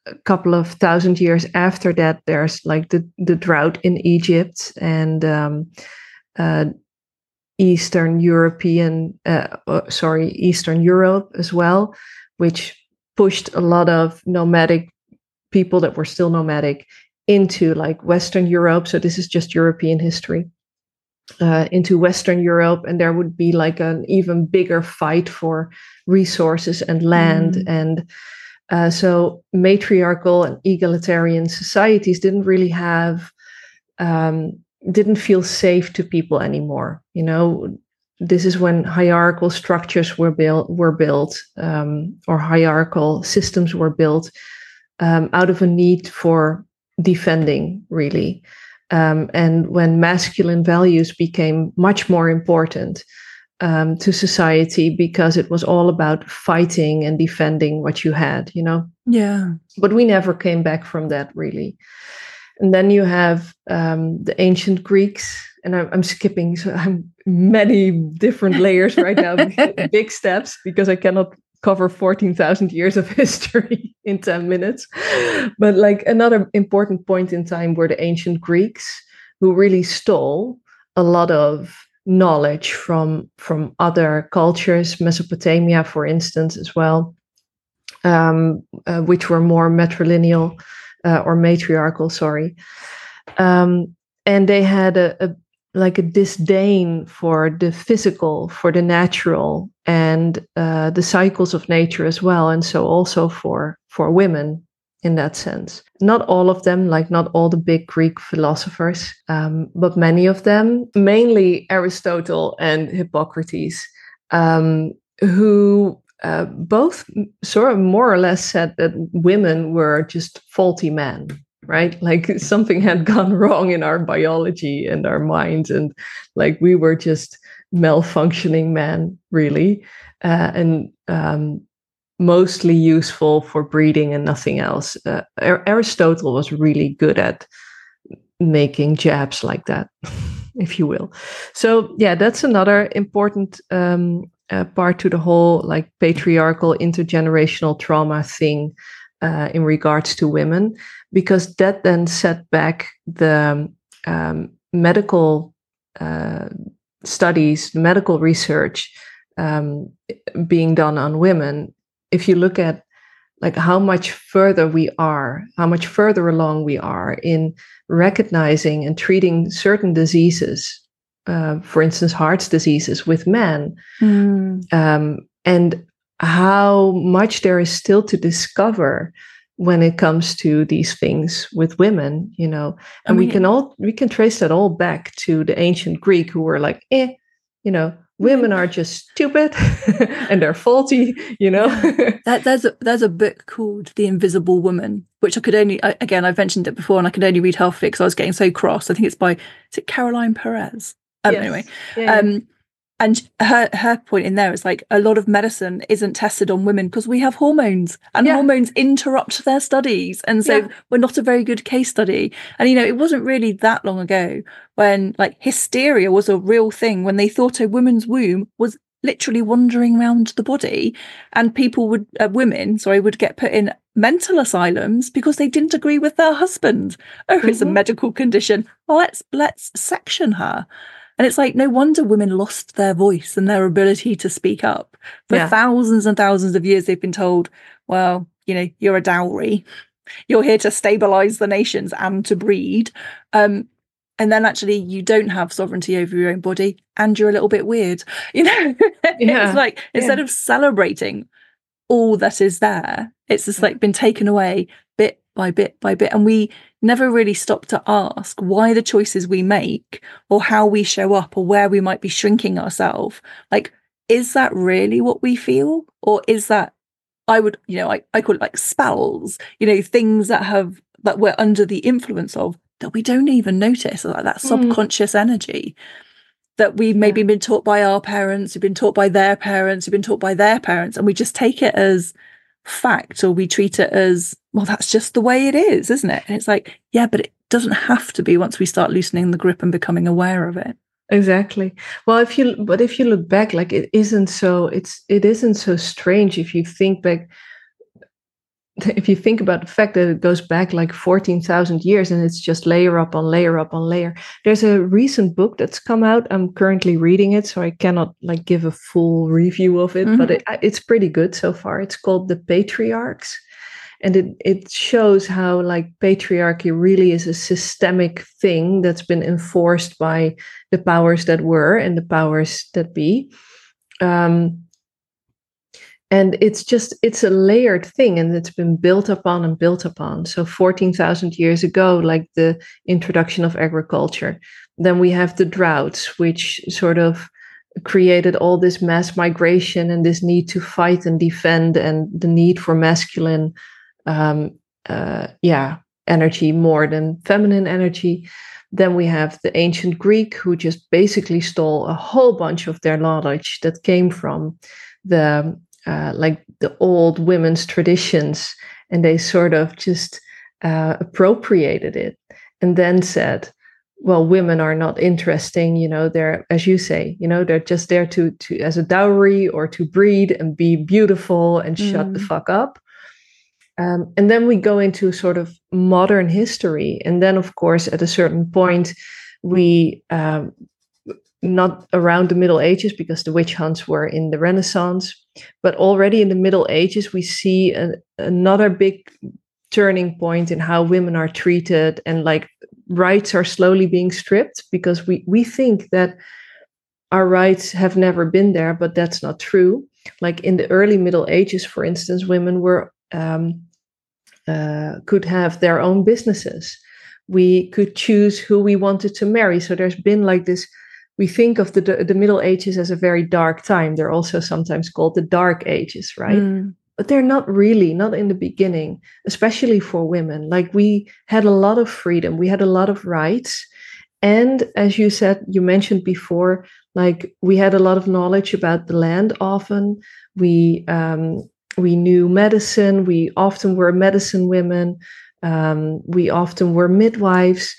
a couple of thousand years after that, there's like the, the drought in Egypt and um, uh, Eastern European, uh, uh, sorry, Eastern Europe as well, which pushed a lot of nomadic people that were still nomadic into like Western Europe. So this is just European history. Uh, into Western Europe, and there would be like an even bigger fight for resources and land. Mm. And uh, so matriarchal and egalitarian societies didn't really have, um, didn't feel safe to people anymore. You know, this is when hierarchical structures were built, were built, um, or hierarchical systems were built um, out of a need for defending, really. Um, and when masculine values became much more important um, to society because it was all about fighting and defending what you had, you know? Yeah. But we never came back from that, really. And then you have um, the ancient Greeks, and I'm, I'm skipping so I'm many different layers right now, big steps, because I cannot cover 14,000 years of history in 10 minutes. But like another important point in time were the ancient Greeks who really stole a lot of knowledge from from other cultures, Mesopotamia, for instance, as well, um, uh, which were more matrilineal uh, or matriarchal. Sorry, um, and they had a, a, like a disdain for the physical, for the natural, and uh, the cycles of nature as well, and so also for for women in that sense. Not all of them, like not all the big Greek philosophers, um, but many of them, mainly Aristotle and Hippocrates, um, who uh, both sort of more or less said that women were just faulty men right? Like something had gone wrong in our biology and our minds and like we were just malfunctioning men really uh, and um, mostly useful for breeding and nothing else. Uh, aristotle was really good at making jabs like that if you will. So yeah that's another important um, uh, part to the whole like patriarchal intergenerational trauma thing uh, in regards to women because that then set back the um, medical uh, studies, medical research um, being done on women. If you look at like how much further we are, how much further along we are in recognizing and treating certain diseases, uh, for instance, heart diseases with men, mm. um, and how much there is still to discover when it comes to these things with women you know? And I mean, we can all we can trace that all back to the ancient greek who were like eh you know women are just stupid and they're faulty you know? That there's a there's a book called the invisible woman which i could only again i've mentioned it before and i could only read half of it because i was getting so cross. I think it's by is it caroline perez? Um, yes. anyway yeah. um and her her point in there is like a lot of medicine isn't tested on women because we have hormones and yeah. hormones interrupt their studies and so yeah. we're not a very good case study and you know it wasn't really that long ago when like hysteria was a real thing when they thought a woman's womb was literally wandering around the body and people would uh, women sorry would get put in mental asylums because they didn't agree with their husband oh mm-hmm. it's a mm-hmm. medical condition well, let's let's section her and it's like, no wonder women lost their voice and their ability to speak up. For yeah. thousands and thousands of years, they've been told, well, you know, you're a dowry. You're here to stabilize the nations and to breed. Um, and then actually you don't have sovereignty over your own body and you're a little bit weird. You know, yeah. it's like instead yeah. of celebrating all that is there, it's just like been taken away by bit by bit. And we never really stop to ask why the choices we make or how we show up or where we might be shrinking ourselves. Like, is that really what we feel? Or is that, I would, you know, I, I call it like spells, you know, things that have, that we're under the influence of that we don't even notice, like that mm. subconscious energy that we've maybe yeah. been taught by our parents, we've been taught by their parents, we've been taught by their parents, and we just take it as fact or we treat it as, well, that's just the way it is, isn't it? And it's like, yeah, but it doesn't have to be once we start loosening the grip and becoming aware of it. Exactly. Well, if you but if you look back, like it isn't so it's it isn't so strange if you think back if you think about the fact that it goes back like 14,000 years and it's just layer up on layer up on layer. There's a recent book that's come out. I'm currently reading it, so I cannot like give a full review of it, mm-hmm. but it, it's pretty good so far. It's called The Patriarchs. And it, it shows how like patriarchy really is a systemic thing that's been enforced by the powers that were and the powers that be. Um, and it's just it's a layered thing and it's been built upon and built upon so 14000 years ago like the introduction of agriculture then we have the droughts which sort of created all this mass migration and this need to fight and defend and the need for masculine um, uh, yeah energy more than feminine energy then we have the ancient greek who just basically stole a whole bunch of their knowledge that came from the uh, like the old women's traditions and they sort of just uh, appropriated it and then said well women are not interesting you know they're as you say you know they're just there to to as a dowry or to breed and be beautiful and mm. shut the mm. fuck up um, and then we go into sort of modern history and then of course at a certain point we um, not around the Middle Ages because the witch hunts were in the Renaissance, but already in the Middle Ages, we see a, another big turning point in how women are treated and like rights are slowly being stripped because we, we think that our rights have never been there, but that's not true. Like in the early Middle Ages, for instance, women were um, uh, could have their own businesses. We could choose who we wanted to marry. So there's been like this we think of the, the Middle Ages as a very dark time. They're also sometimes called the Dark Ages, right? Mm. But they're not really, not in the beginning, especially for women. Like we had a lot of freedom, we had a lot of rights. And as you said, you mentioned before, like we had a lot of knowledge about the land often. We, um, we knew medicine, we often were medicine women, um, we often were midwives,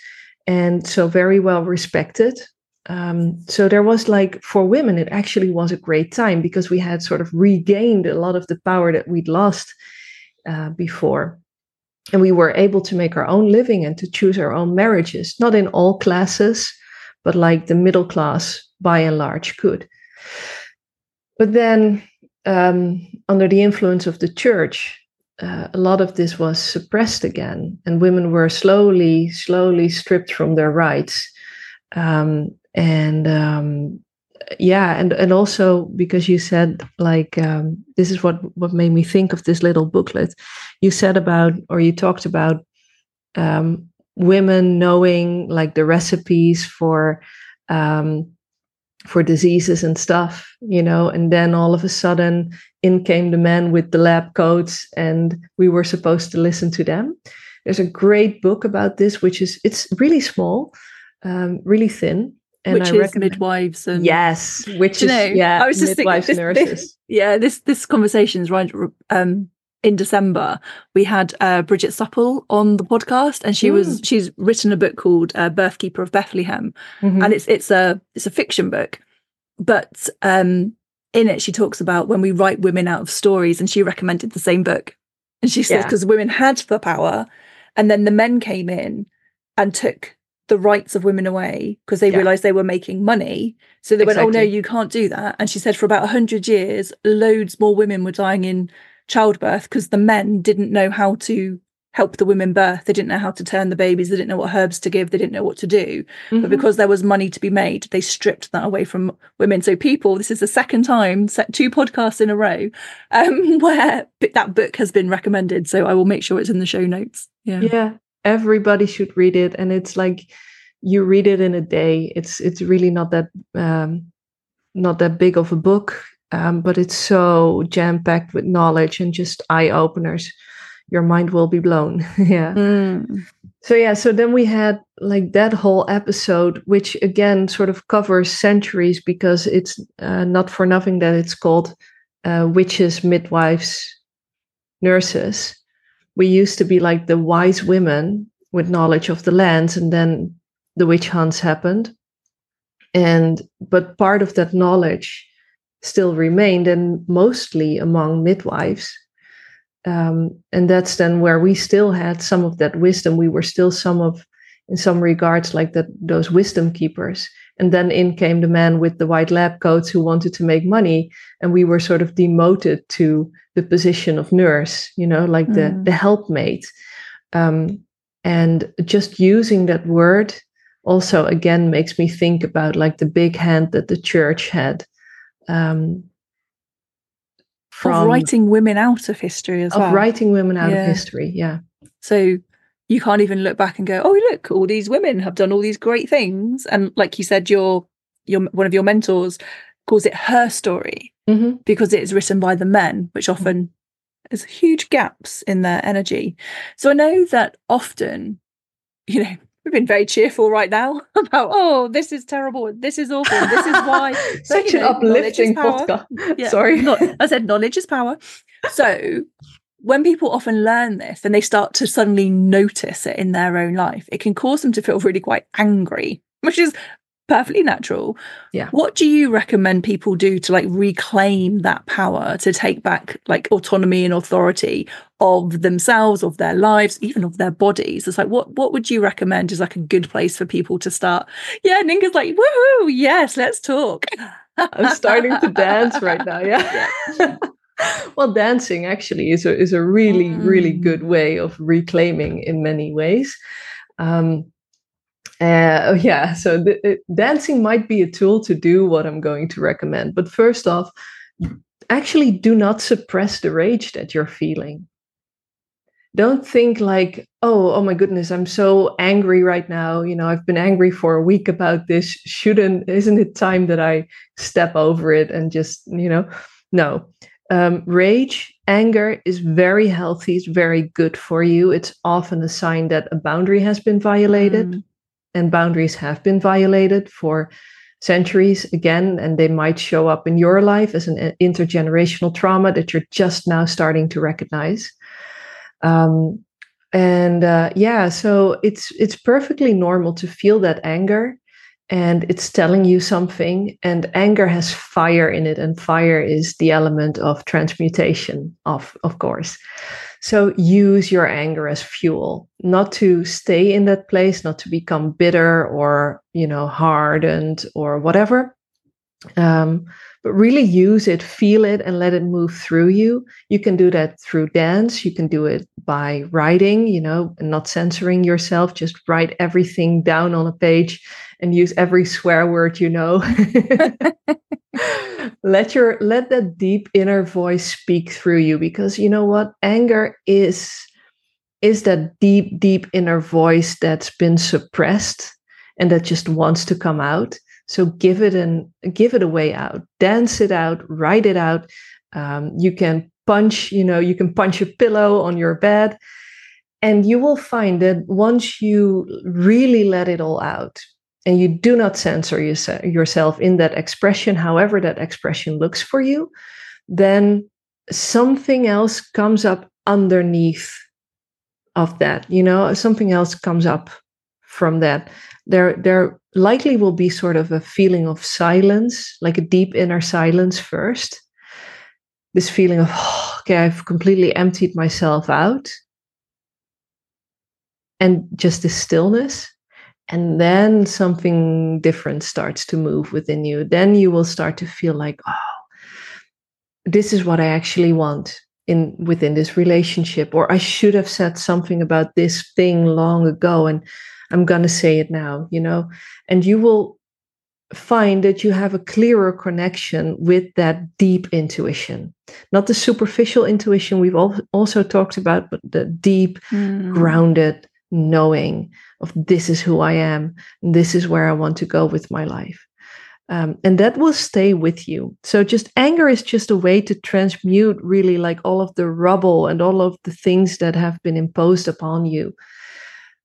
and so very well respected. Um, so there was like for women it actually was a great time because we had sort of regained a lot of the power that we'd lost uh, before. And we were able to make our own living and to choose our own marriages not in all classes but like the middle class by and large could. But then um, under the influence of the church uh, a lot of this was suppressed again and women were slowly slowly stripped from their rights. Um, and um, yeah and and also because you said like um, this is what what made me think of this little booklet. You said about or you talked about um, women knowing like the recipes for um, for diseases and stuff you know and then all of a sudden in came the men with the lab coats and we were supposed to listen to them there's a great book about this which is it's really small um, really thin and which I is recommend, midwives and yes, which is know, yeah, I was just midwives thinking, this, nurses. This, yeah, this this conversation is right. Um, in December, we had uh, Bridget Supple on the podcast, and she mm. was she's written a book called uh, "Birthkeeper of Bethlehem," mm-hmm. and it's it's a it's a fiction book, but um, in it she talks about when we write women out of stories, and she recommended the same book, and she says because yeah. women had the power, and then the men came in and took the rights of women away because they yeah. realized they were making money. So they exactly. went, oh, no, you can't do that. And she said for about 100 years, loads more women were dying in childbirth because the men didn't know how to help the women birth. They didn't know how to turn the babies. They didn't know what herbs to give. They didn't know what to do. Mm-hmm. But because there was money to be made, they stripped that away from women. So people, this is the second time, two podcasts in a row, um, where that book has been recommended. So I will make sure it's in the show notes. Yeah. Yeah. Everybody should read it. And it's like you read it in a day. It's it's really not that um not that big of a book. Um, but it's so jam packed with knowledge and just eye openers your mind will be blown. yeah. Mm. So yeah, so then we had like that whole episode, which again sort of covers centuries because it's uh, not for nothing that it's called uh, witches, midwives, nurses. We used to be like the wise women with knowledge of the lands, and then the witch hunts happened. And but part of that knowledge still remained, and mostly among midwives. Um, and that's then where we still had some of that wisdom. We were still some of in some regards like that those wisdom keepers. And then in came the man with the white lab coats who wanted to make money and we were sort of demoted to the position of nurse you know like mm. the the helpmate. Um, and just using that word also again makes me think about like the big hand that the church had um, from of writing women out of history as of well. writing women out yeah. of history. Yeah. So you can't even look back and go, "Oh, look, all these women have done all these great things." And like you said, your your one of your mentors calls it her story mm-hmm. because it is written by the men, which mm-hmm. often there's huge gaps in their energy. So I know that often, you know, we've been very cheerful right now about oh this is terrible. This is awful. This is why. Such an know, uplifting podcast. Yeah, sorry. not, i said knowledge is power. So when people often learn this and they start to suddenly notice it in their own life it can cause them to feel really quite angry which is perfectly natural. Yeah. What do you recommend people do to like reclaim that power, to take back like autonomy and authority of themselves, of their lives, even of their bodies? It's like what what would you recommend is like a good place for people to start? Yeah, Nienke's like, woohoo, yes, let's talk. I'm starting to dance right now. Yeah. yeah. well, dancing actually is a is a really, mm. really good way of reclaiming in many ways. Um, uh, oh, yeah, so the, dancing might be a tool to do what I'm going to recommend. But first off, actually do not suppress the rage that you're feeling. Don't think like, oh, oh my goodness, I'm so angry right now. You know, I've been angry for a week about this. Shouldn't, isn't it time that I step over it and just, you know, no. Um, rage, anger is very healthy, it's very good for you. It's often a sign that a boundary has been violated. Mm and boundaries have been violated for centuries again, and they might show up in your life as an intergenerational trauma that you're just now starting to recognize. Um, and uh, yeah, so it's it's perfectly normal to feel that anger, and it's telling you something. And anger has fire in it, and fire is the element of transmutation, of of course. So use your anger as fuel, not to stay in that place, not to become bitter or, you know, hardened or whatever. Um, but really use it, feel it, and let it move through you. You can do that through dance. You can do it by writing, you know, and not censoring yourself. Just write everything down on a page and use every swear word you know. let your let that deep inner voice speak through you because you know what? Anger is is that deep deep inner voice that's been suppressed and that just wants to come out. So give it and give it a way out. Dance it out. Write it out. Um, you can punch you know you can punch a pillow on your bed and you will find that once you really let it all out and you do not censor yourself in that expression, however that expression looks for you, then something else comes up underneath of that. You know, something else comes up from that. There, there likely will be sort of a feeling of silence, like a deep inner silence first. This feeling of, oh, okay, I've completely emptied myself out. And just this stillness and then something different starts to move within you then you will start to feel like oh this is what i actually want in within this relationship or i should have said something about this thing long ago and i'm going to say it now you know and you will find that you have a clearer connection with that deep intuition not the superficial intuition we've also talked about but the deep mm. grounded knowing of this is who i am this is where i want to go with my life. Um, and that will stay with you. So just anger is just a way to transmute really like all of the rubble and all of the things that have been imposed upon you.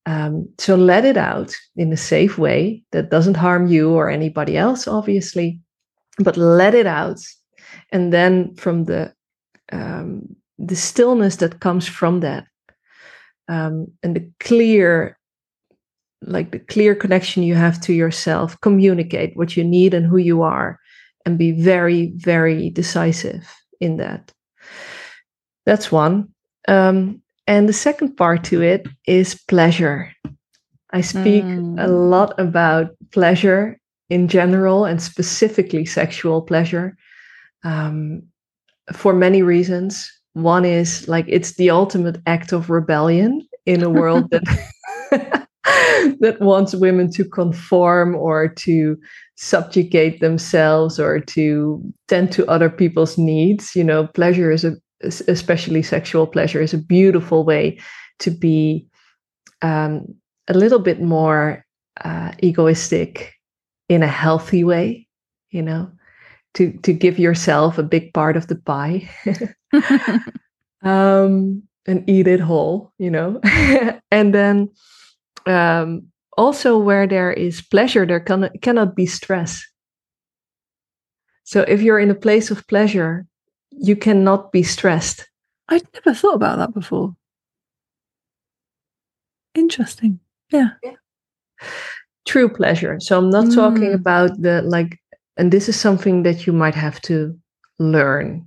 Um, so let it out in a safe way that doesn't harm you or anybody else obviously but let it out. And then from the um, the stillness that comes from that um, and the clear like the clear connection you have to yourself communicate what you need and who you are and be very very decisive in that. That's one. Um, and the second part to it is pleasure. I speak mm. a lot about pleasure in general and specifically sexual pleasure um, for many reasons. One is like it's the ultimate act of rebellion in a world that that wants women to conform or to subjugate themselves or to tend to other people's needs. You know, pleasure is a, especially sexual pleasure, is a beautiful way to be um, a little bit more uh, egoistic in a healthy way. You know, to to give yourself a big part of the pie. um, and eat it whole, you know, and then um, also where there is pleasure, there can, cannot be stress. So if you're in a place of pleasure, you cannot be stressed. I'd never thought about that before. Interesting. Yeah. yeah. True pleasure. So I'm not mm. talking about the like, and this is something that you might have to learn.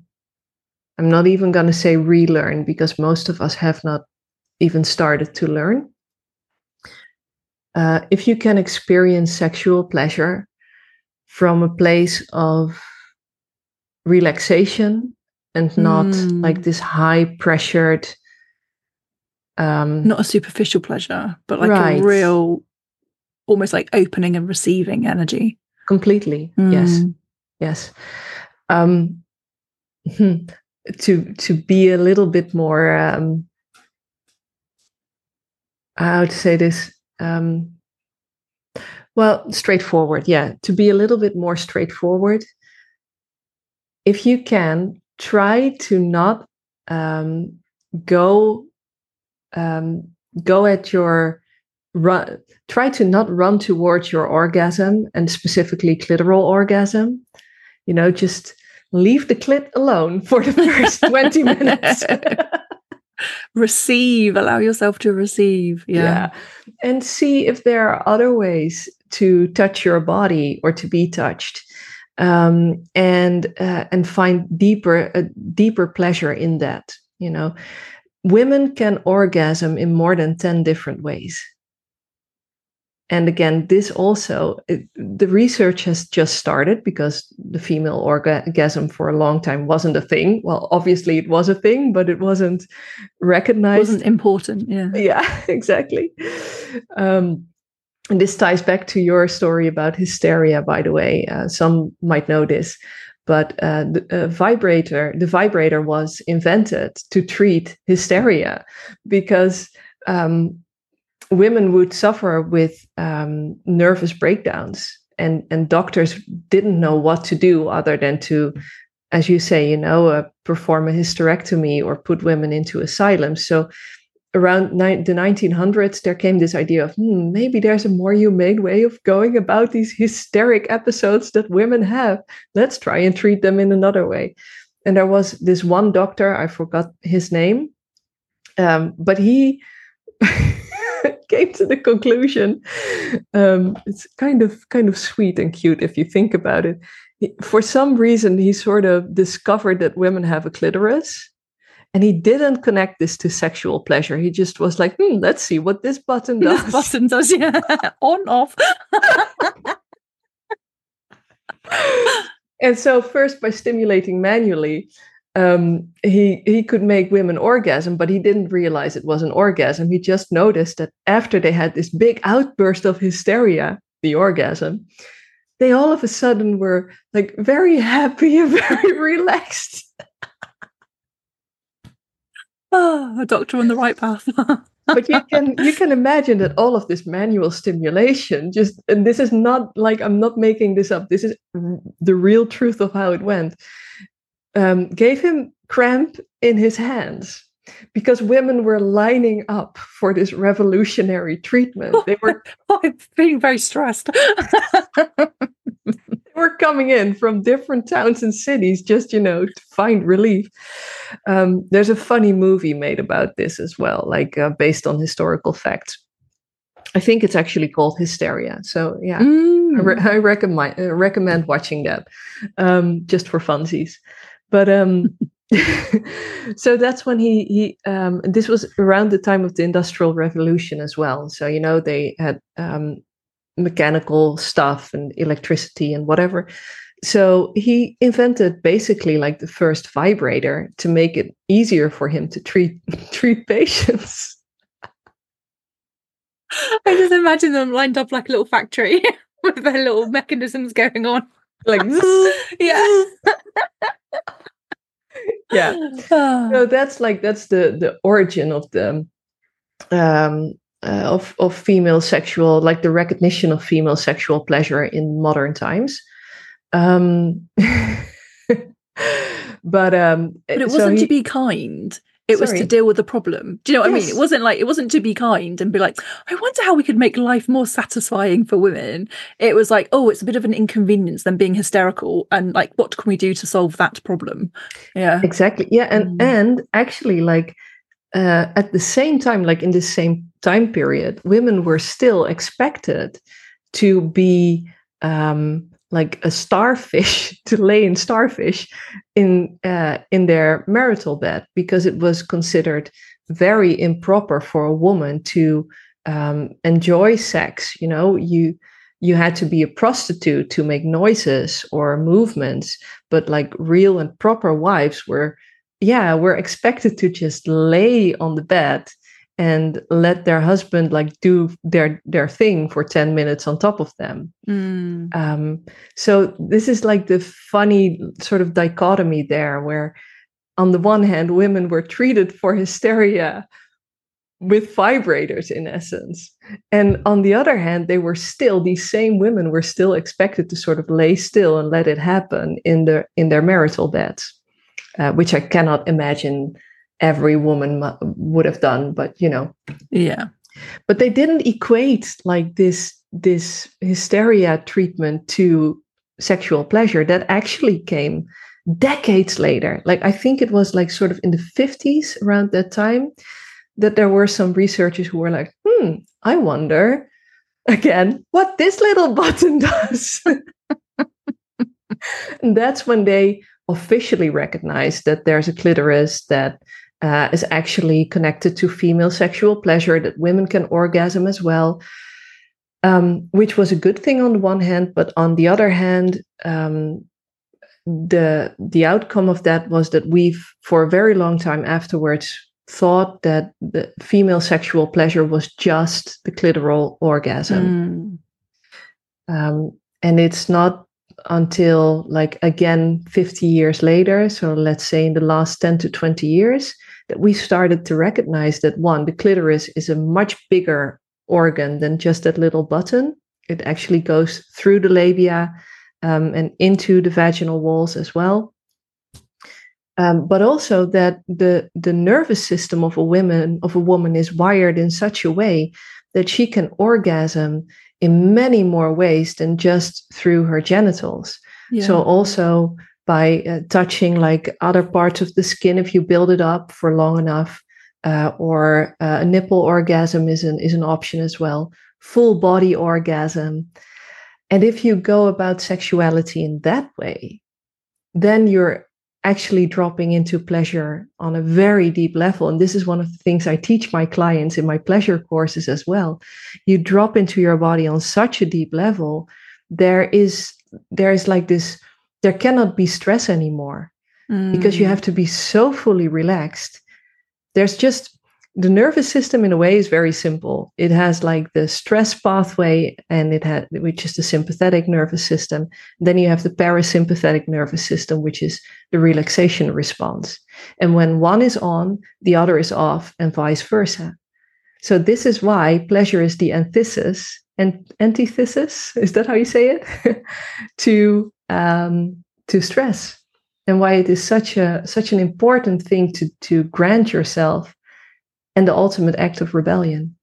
I'm not even going to say relearn because most of us have not even started to learn uh, if you can experience sexual pleasure from a place of relaxation and not mm. like this high pressured um not a superficial pleasure but like right. a real almost like opening and receiving energy completely mm. yes yes um to to be a little bit more um how to say this um, well, straightforward. Yeah, to be a little bit more straightforward. If you can, try to not um, go um, go at your run. Try to not run towards your orgasm and specifically clitoral orgasm. You know, just leave the clit alone for the first 20 minutes. receive allow yourself to receive yeah. yeah. And see if there are other ways to touch your body or to be touched um, and uh, and find deeper a deeper pleasure in that you know. Women can orgasm in more than 10 different ways and again this also it, the research has just started because the female orgasm for a long time wasn't a thing. Well obviously it was a thing but it wasn't recognized. It wasn't important yeah. Yeah exactly. Um, and this ties back to your story about hysteria by the way. Uh, some might know this but uh, the uh, vibrator the vibrator was invented to treat hysteria because um, women would suffer with um, nervous breakdowns and and doctors didn't know what to do other than to as you say you know uh, perform a hysterectomy or put women into asylums. So around ni- the 1900s there came this idea of hmm, maybe there's a more humane way of going about these hysteric episodes that women have. Let's try and treat them in another way. And there was this one doctor i forgot his name um, but he came to the conclusion. Um, it's kind of kind of sweet and cute if you think about it. For some reason, he sort of discovered that women have a clitoris, and he didn't connect this to sexual pleasure. He just was like, hmm, let's see what this button does. This button does, yeah, on off. and so, first by stimulating manually, um, he he could make women orgasm, but he didn't realize it was an orgasm. He just noticed that after they had this big outburst of hysteria, the orgasm, they all of a sudden were like very happy and very relaxed. oh, a doctor on the right path. but you can you can imagine that all of this manual stimulation just and this is not like i'm not making this up this is the real truth of how it went um, gave him cramp in his hands because women were lining up for this revolutionary treatment. They were I'm being very stressed. They were coming in from different towns and cities just you know to find relief. Um, there's a funny movie made about this as well like uh, based on historical facts. I think it's actually called hysteria. So yeah. Mm. I, re- I, recommend uh, recommend watching that um, just for funsies but um, so that's when he he um, this was around the time of the industrial revolution as well. So you know they had um, mechanical stuff and electricity and whatever. So he invented basically like the first vibrator to make it easier for him to treat treat patients. I just imagine them lined up like a little factory with their little mechanisms going on like yeah. Yeah. So that's like that's the the origin of the um uh, of of female sexual like the recognition of female sexual pleasure in modern times. Um but um but it wasn't he, to be kind it Sorry. was to deal with the problem. Do you know what yes. I mean? It wasn't like it wasn't to be kind and be like, I wonder how we could make life more satisfying for women. It was like, oh, it's a bit of an inconvenience than being hysterical, and like, what can we do to solve that problem? Yeah, exactly. Yeah, and mm. and actually, like uh, at the same time, like in the same time period, women were still expected to be um, like a starfish to lay in starfish in uh, in their marital bed because it was considered very improper for a woman to um, enjoy sex you know? You you had to be a prostitute to make noises or movements but like real and proper wives were yeah were expected to just lay on the bed and let their husband like do their their thing for 10 minutes on top of them mm. um, so this is like the funny sort of dichotomy there where on the one hand women were treated for hysteria with vibrators in essence and on the other hand they were still these same women were still expected to sort of lay still and let it happen in their in their marital beds uh, which i cannot imagine every woman would have done but you know. Yeah. But they didn't equate like this this hysteria treatment to sexual pleasure that actually came decades later. Like i think it was like sort of in the 50s around that time that there were some researchers who were like hmm i wonder again what this little button does. And that's when they officially recognized that there's a clitoris that uh, is actually connected to female sexual pleasure, that women can orgasm as well, um, which was a good thing on the one hand, but on the other hand, um, the the outcome of that was that we've for a very long time afterwards thought that the female sexual pleasure was just the clitoral orgasm. Mm. Um, and it's not until like again 50 years later so let's say in the last 10 to 20 years that we started to recognize that one, the clitoris is a much bigger organ than just that little button. It actually goes through the labia um, and into the vaginal walls as well. Um, but also that the the nervous system of a woman of a woman is wired in such a way that she can orgasm in many more ways than just through her genitals. Yeah. So also by uh, touching like other parts of the skin if you build it up for long enough uh, or uh, a nipple orgasm is an is an option as well. Full body orgasm. And if you go about sexuality in that way then you're actually dropping into pleasure on a very deep level. And this is one of the things i teach my clients in my pleasure courses as well. You drop into your body on such a deep level there is there is like this there cannot be stress anymore mm. because you mm. have to be so fully relaxed. There's just the nervous system in a way is very simple. It has like the stress pathway and it had which is the sympathetic nervous system. Then you have the parasympathetic nervous system, which is the relaxation response. And when one is on, the other is off, and vice versa. So this is why pleasure is the antithesis and antithesis is that how you say it to um, to stress and why it is such a such an important thing to to grant yourself and the ultimate act of rebellion.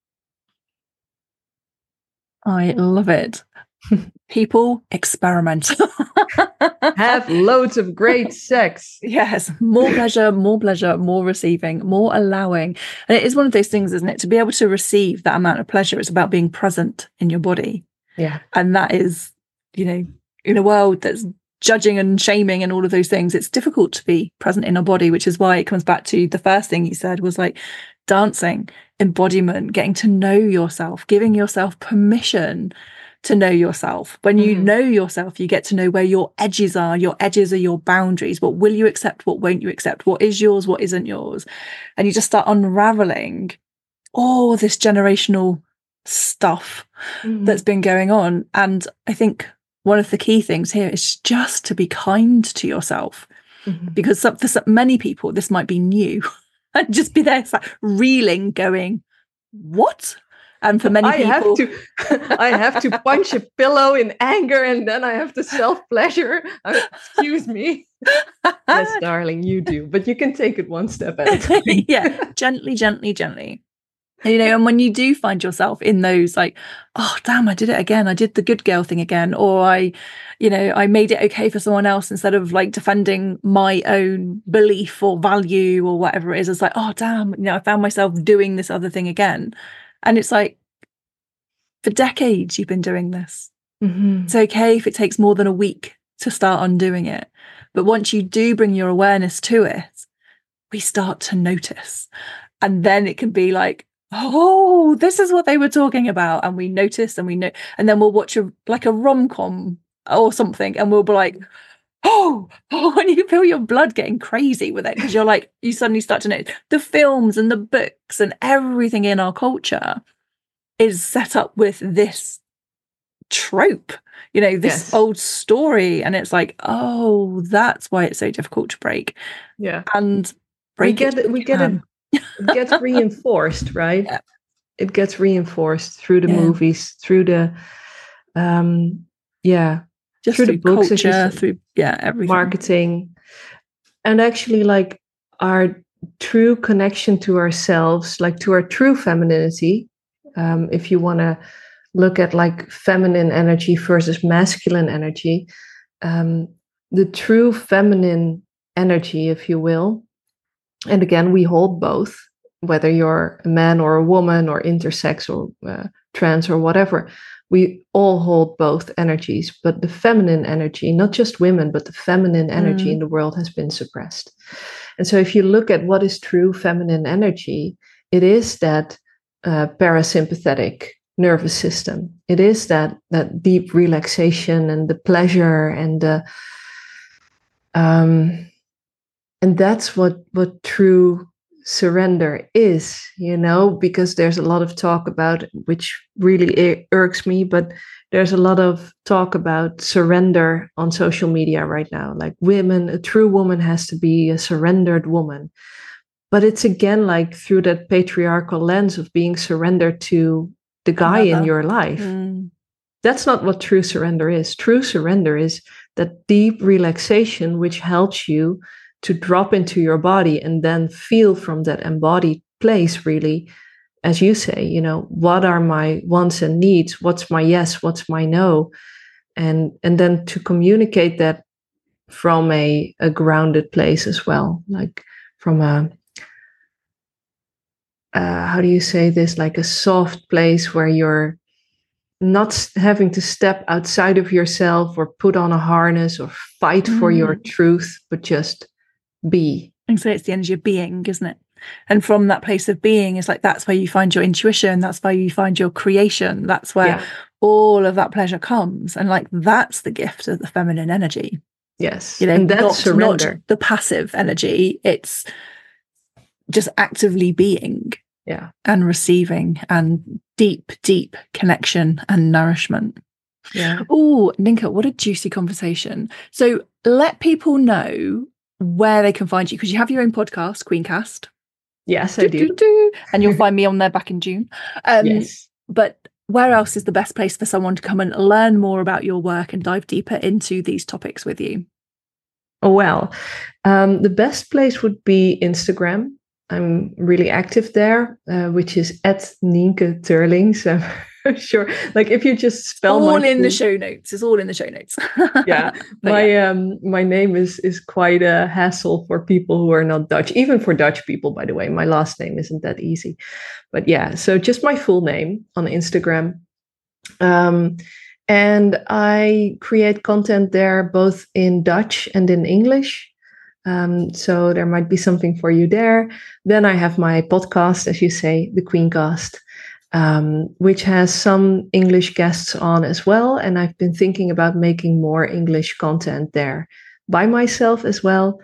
I love it. People experiment. Have loads of great sex. Yes more pleasure more pleasure more receiving more allowing. And it is one of those things isn't it? To be able to receive that amount of pleasure it's about being present in your body. Yeah. And that is you know in a world that's judging and shaming and all of those things it's difficult to be present in our body which is why it comes back to the first thing you said was like dancing embodiment getting to know yourself giving yourself permission to know yourself. When you mm-hmm. know yourself, you get to know where your edges are. Your edges are your boundaries. What will you accept? What won't you accept? What is yours? What isn't yours? And you just start unraveling all this generational stuff mm-hmm. that's been going on. And I think one of the key things here is just to be kind to yourself. Mm-hmm. Because for so many people, this might be new and just be there like, reeling, going, What? And for many I people, have to, I have to punch a pillow in anger, and then I have to self pleasure. Uh, excuse me, yes, darling, you do, but you can take it one step at a time. yeah, gently, gently, gently. You know, and when you do find yourself in those, like, oh damn, I did it again. I did the good girl thing again, or I, you know, I made it okay for someone else instead of like defending my own belief or value or whatever it is. It's like, oh damn, you know, I found myself doing this other thing again and it's like, for decades, you've been doing this. Mm-hmm. It's okay if it takes more than a week to start undoing it. But once you do bring your awareness to it, we start to notice. And then it can be like, oh, this is what they were talking about. And we notice and we know, and then we'll watch a like a rom com or something, and we'll be like, oh, oh, and you feel your blood getting crazy with it because you're like, you suddenly start to know the films and the books and everything in our culture is set up with this trope, you know, this yes. old story. And it's like, oh, that's why it's so difficult to break. Yeah. And break we get it, we get it, it gets reinforced, right? Yeah. It gets reinforced through the yeah. movies, through the um yeah just through, through the books, culture, through yeah, everything. Marketing. And actually like our true connection to ourselves, like to our true femininity. Um, if you want to look at like feminine energy versus masculine energy, um, the true feminine energy, if you will, and again, we hold both, whether you're a man or a woman or intersex or uh, trans or whatever we all hold both energies, but the feminine energy, not just women, but the feminine energy mm. in the world has been suppressed. And so, if you look at what is true feminine energy, it is that uh, parasympathetic nervous system. It is that that deep relaxation and the pleasure and the um, and that's what what true surrender is, you know, because there's a lot of talk about which really irks me, but there's a lot of talk about surrender on social media right now. Like women, a true woman has to be a surrendered woman. But it's again like through that patriarchal lens of being surrendered to the guy in your life. Mm. That's not what true surrender is. True surrender is that deep relaxation which helps you to drop into your body and then feel from that embodied place really as you say you know what are my wants and needs what's my yes what's my no and and then to communicate that from a, a grounded place as well like from a uh, how do you say this like a soft place where you're not having to step outside of yourself or put on a harness or fight mm. for your mm. truth but just be. And so it's the energy of being, isn't it? And from that place of being, is like that's where you find your intuition, that's where you find your creation, that's where yeah. all of that pleasure comes. And like that's the gift of the feminine energy. Yes. You know, and that's not, surrender. not the passive energy. It's just actively being yeah. and receiving and deep, deep connection and nourishment. Yeah. Oh, Nienke, what a juicy conversation. So let people know where they can find you because you have your own podcast, Queencast. Yes, I do. do, do. And you'll find me on there back in June. Um, yes. But where else is the best place for someone to come and learn more about your work and dive deeper into these topics with you? Oh, well, um, the best place would be Instagram. I'm really active there, uh, which is at Nienke Thurling. So sure, like if you just spell all in the show notes. It's all in the show notes. yeah, my um my name is is quite a hassle for people who are not Dutch, even for Dutch people. By the way, my last name isn't that easy, but yeah. So just my full name on Instagram, um, and I create content there both in Dutch and in English. Um, so there might be something for you there. Then I have my podcast, as you say, the Queencast, um, which has some English guests on as well. And I've been thinking about making more English content there by myself as well.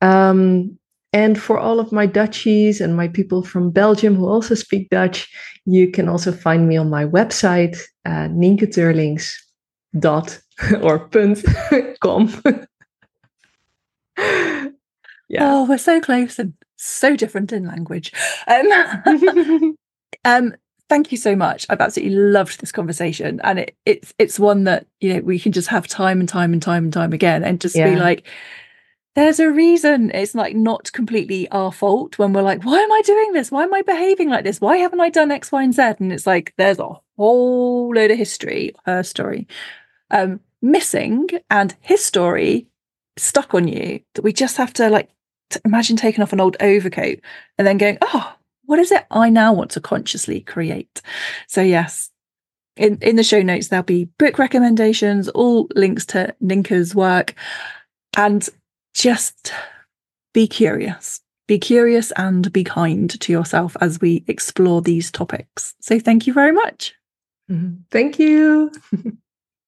Um, and for all of my Dutchies and my people from Belgium who also speak Dutch, you can also find me on my website, uh, dot or punt com. yeah. Oh, we're so close and so different in language. Um, um, thank you so much. I've absolutely loved this conversation, and it, it's it's one that you know we can just have time and time and time and time again, and just be like, there's a reason. It's like not completely our fault when we're like, why am I doing this? Why am I behaving like this? Why haven't I done X, Y, and Z? And it's like there's a whole load of history, her story, um, missing, and his story stuck on you that we just have to like t- imagine taking off an old overcoat and then going, oh, what is it I now want to consciously create? So yes, in in the show notes there'll be book recommendations, all links to Nienke's work, and just be curious. Be curious and be kind to yourself as we explore these topics. So thank you very much. Mhm. Thank you.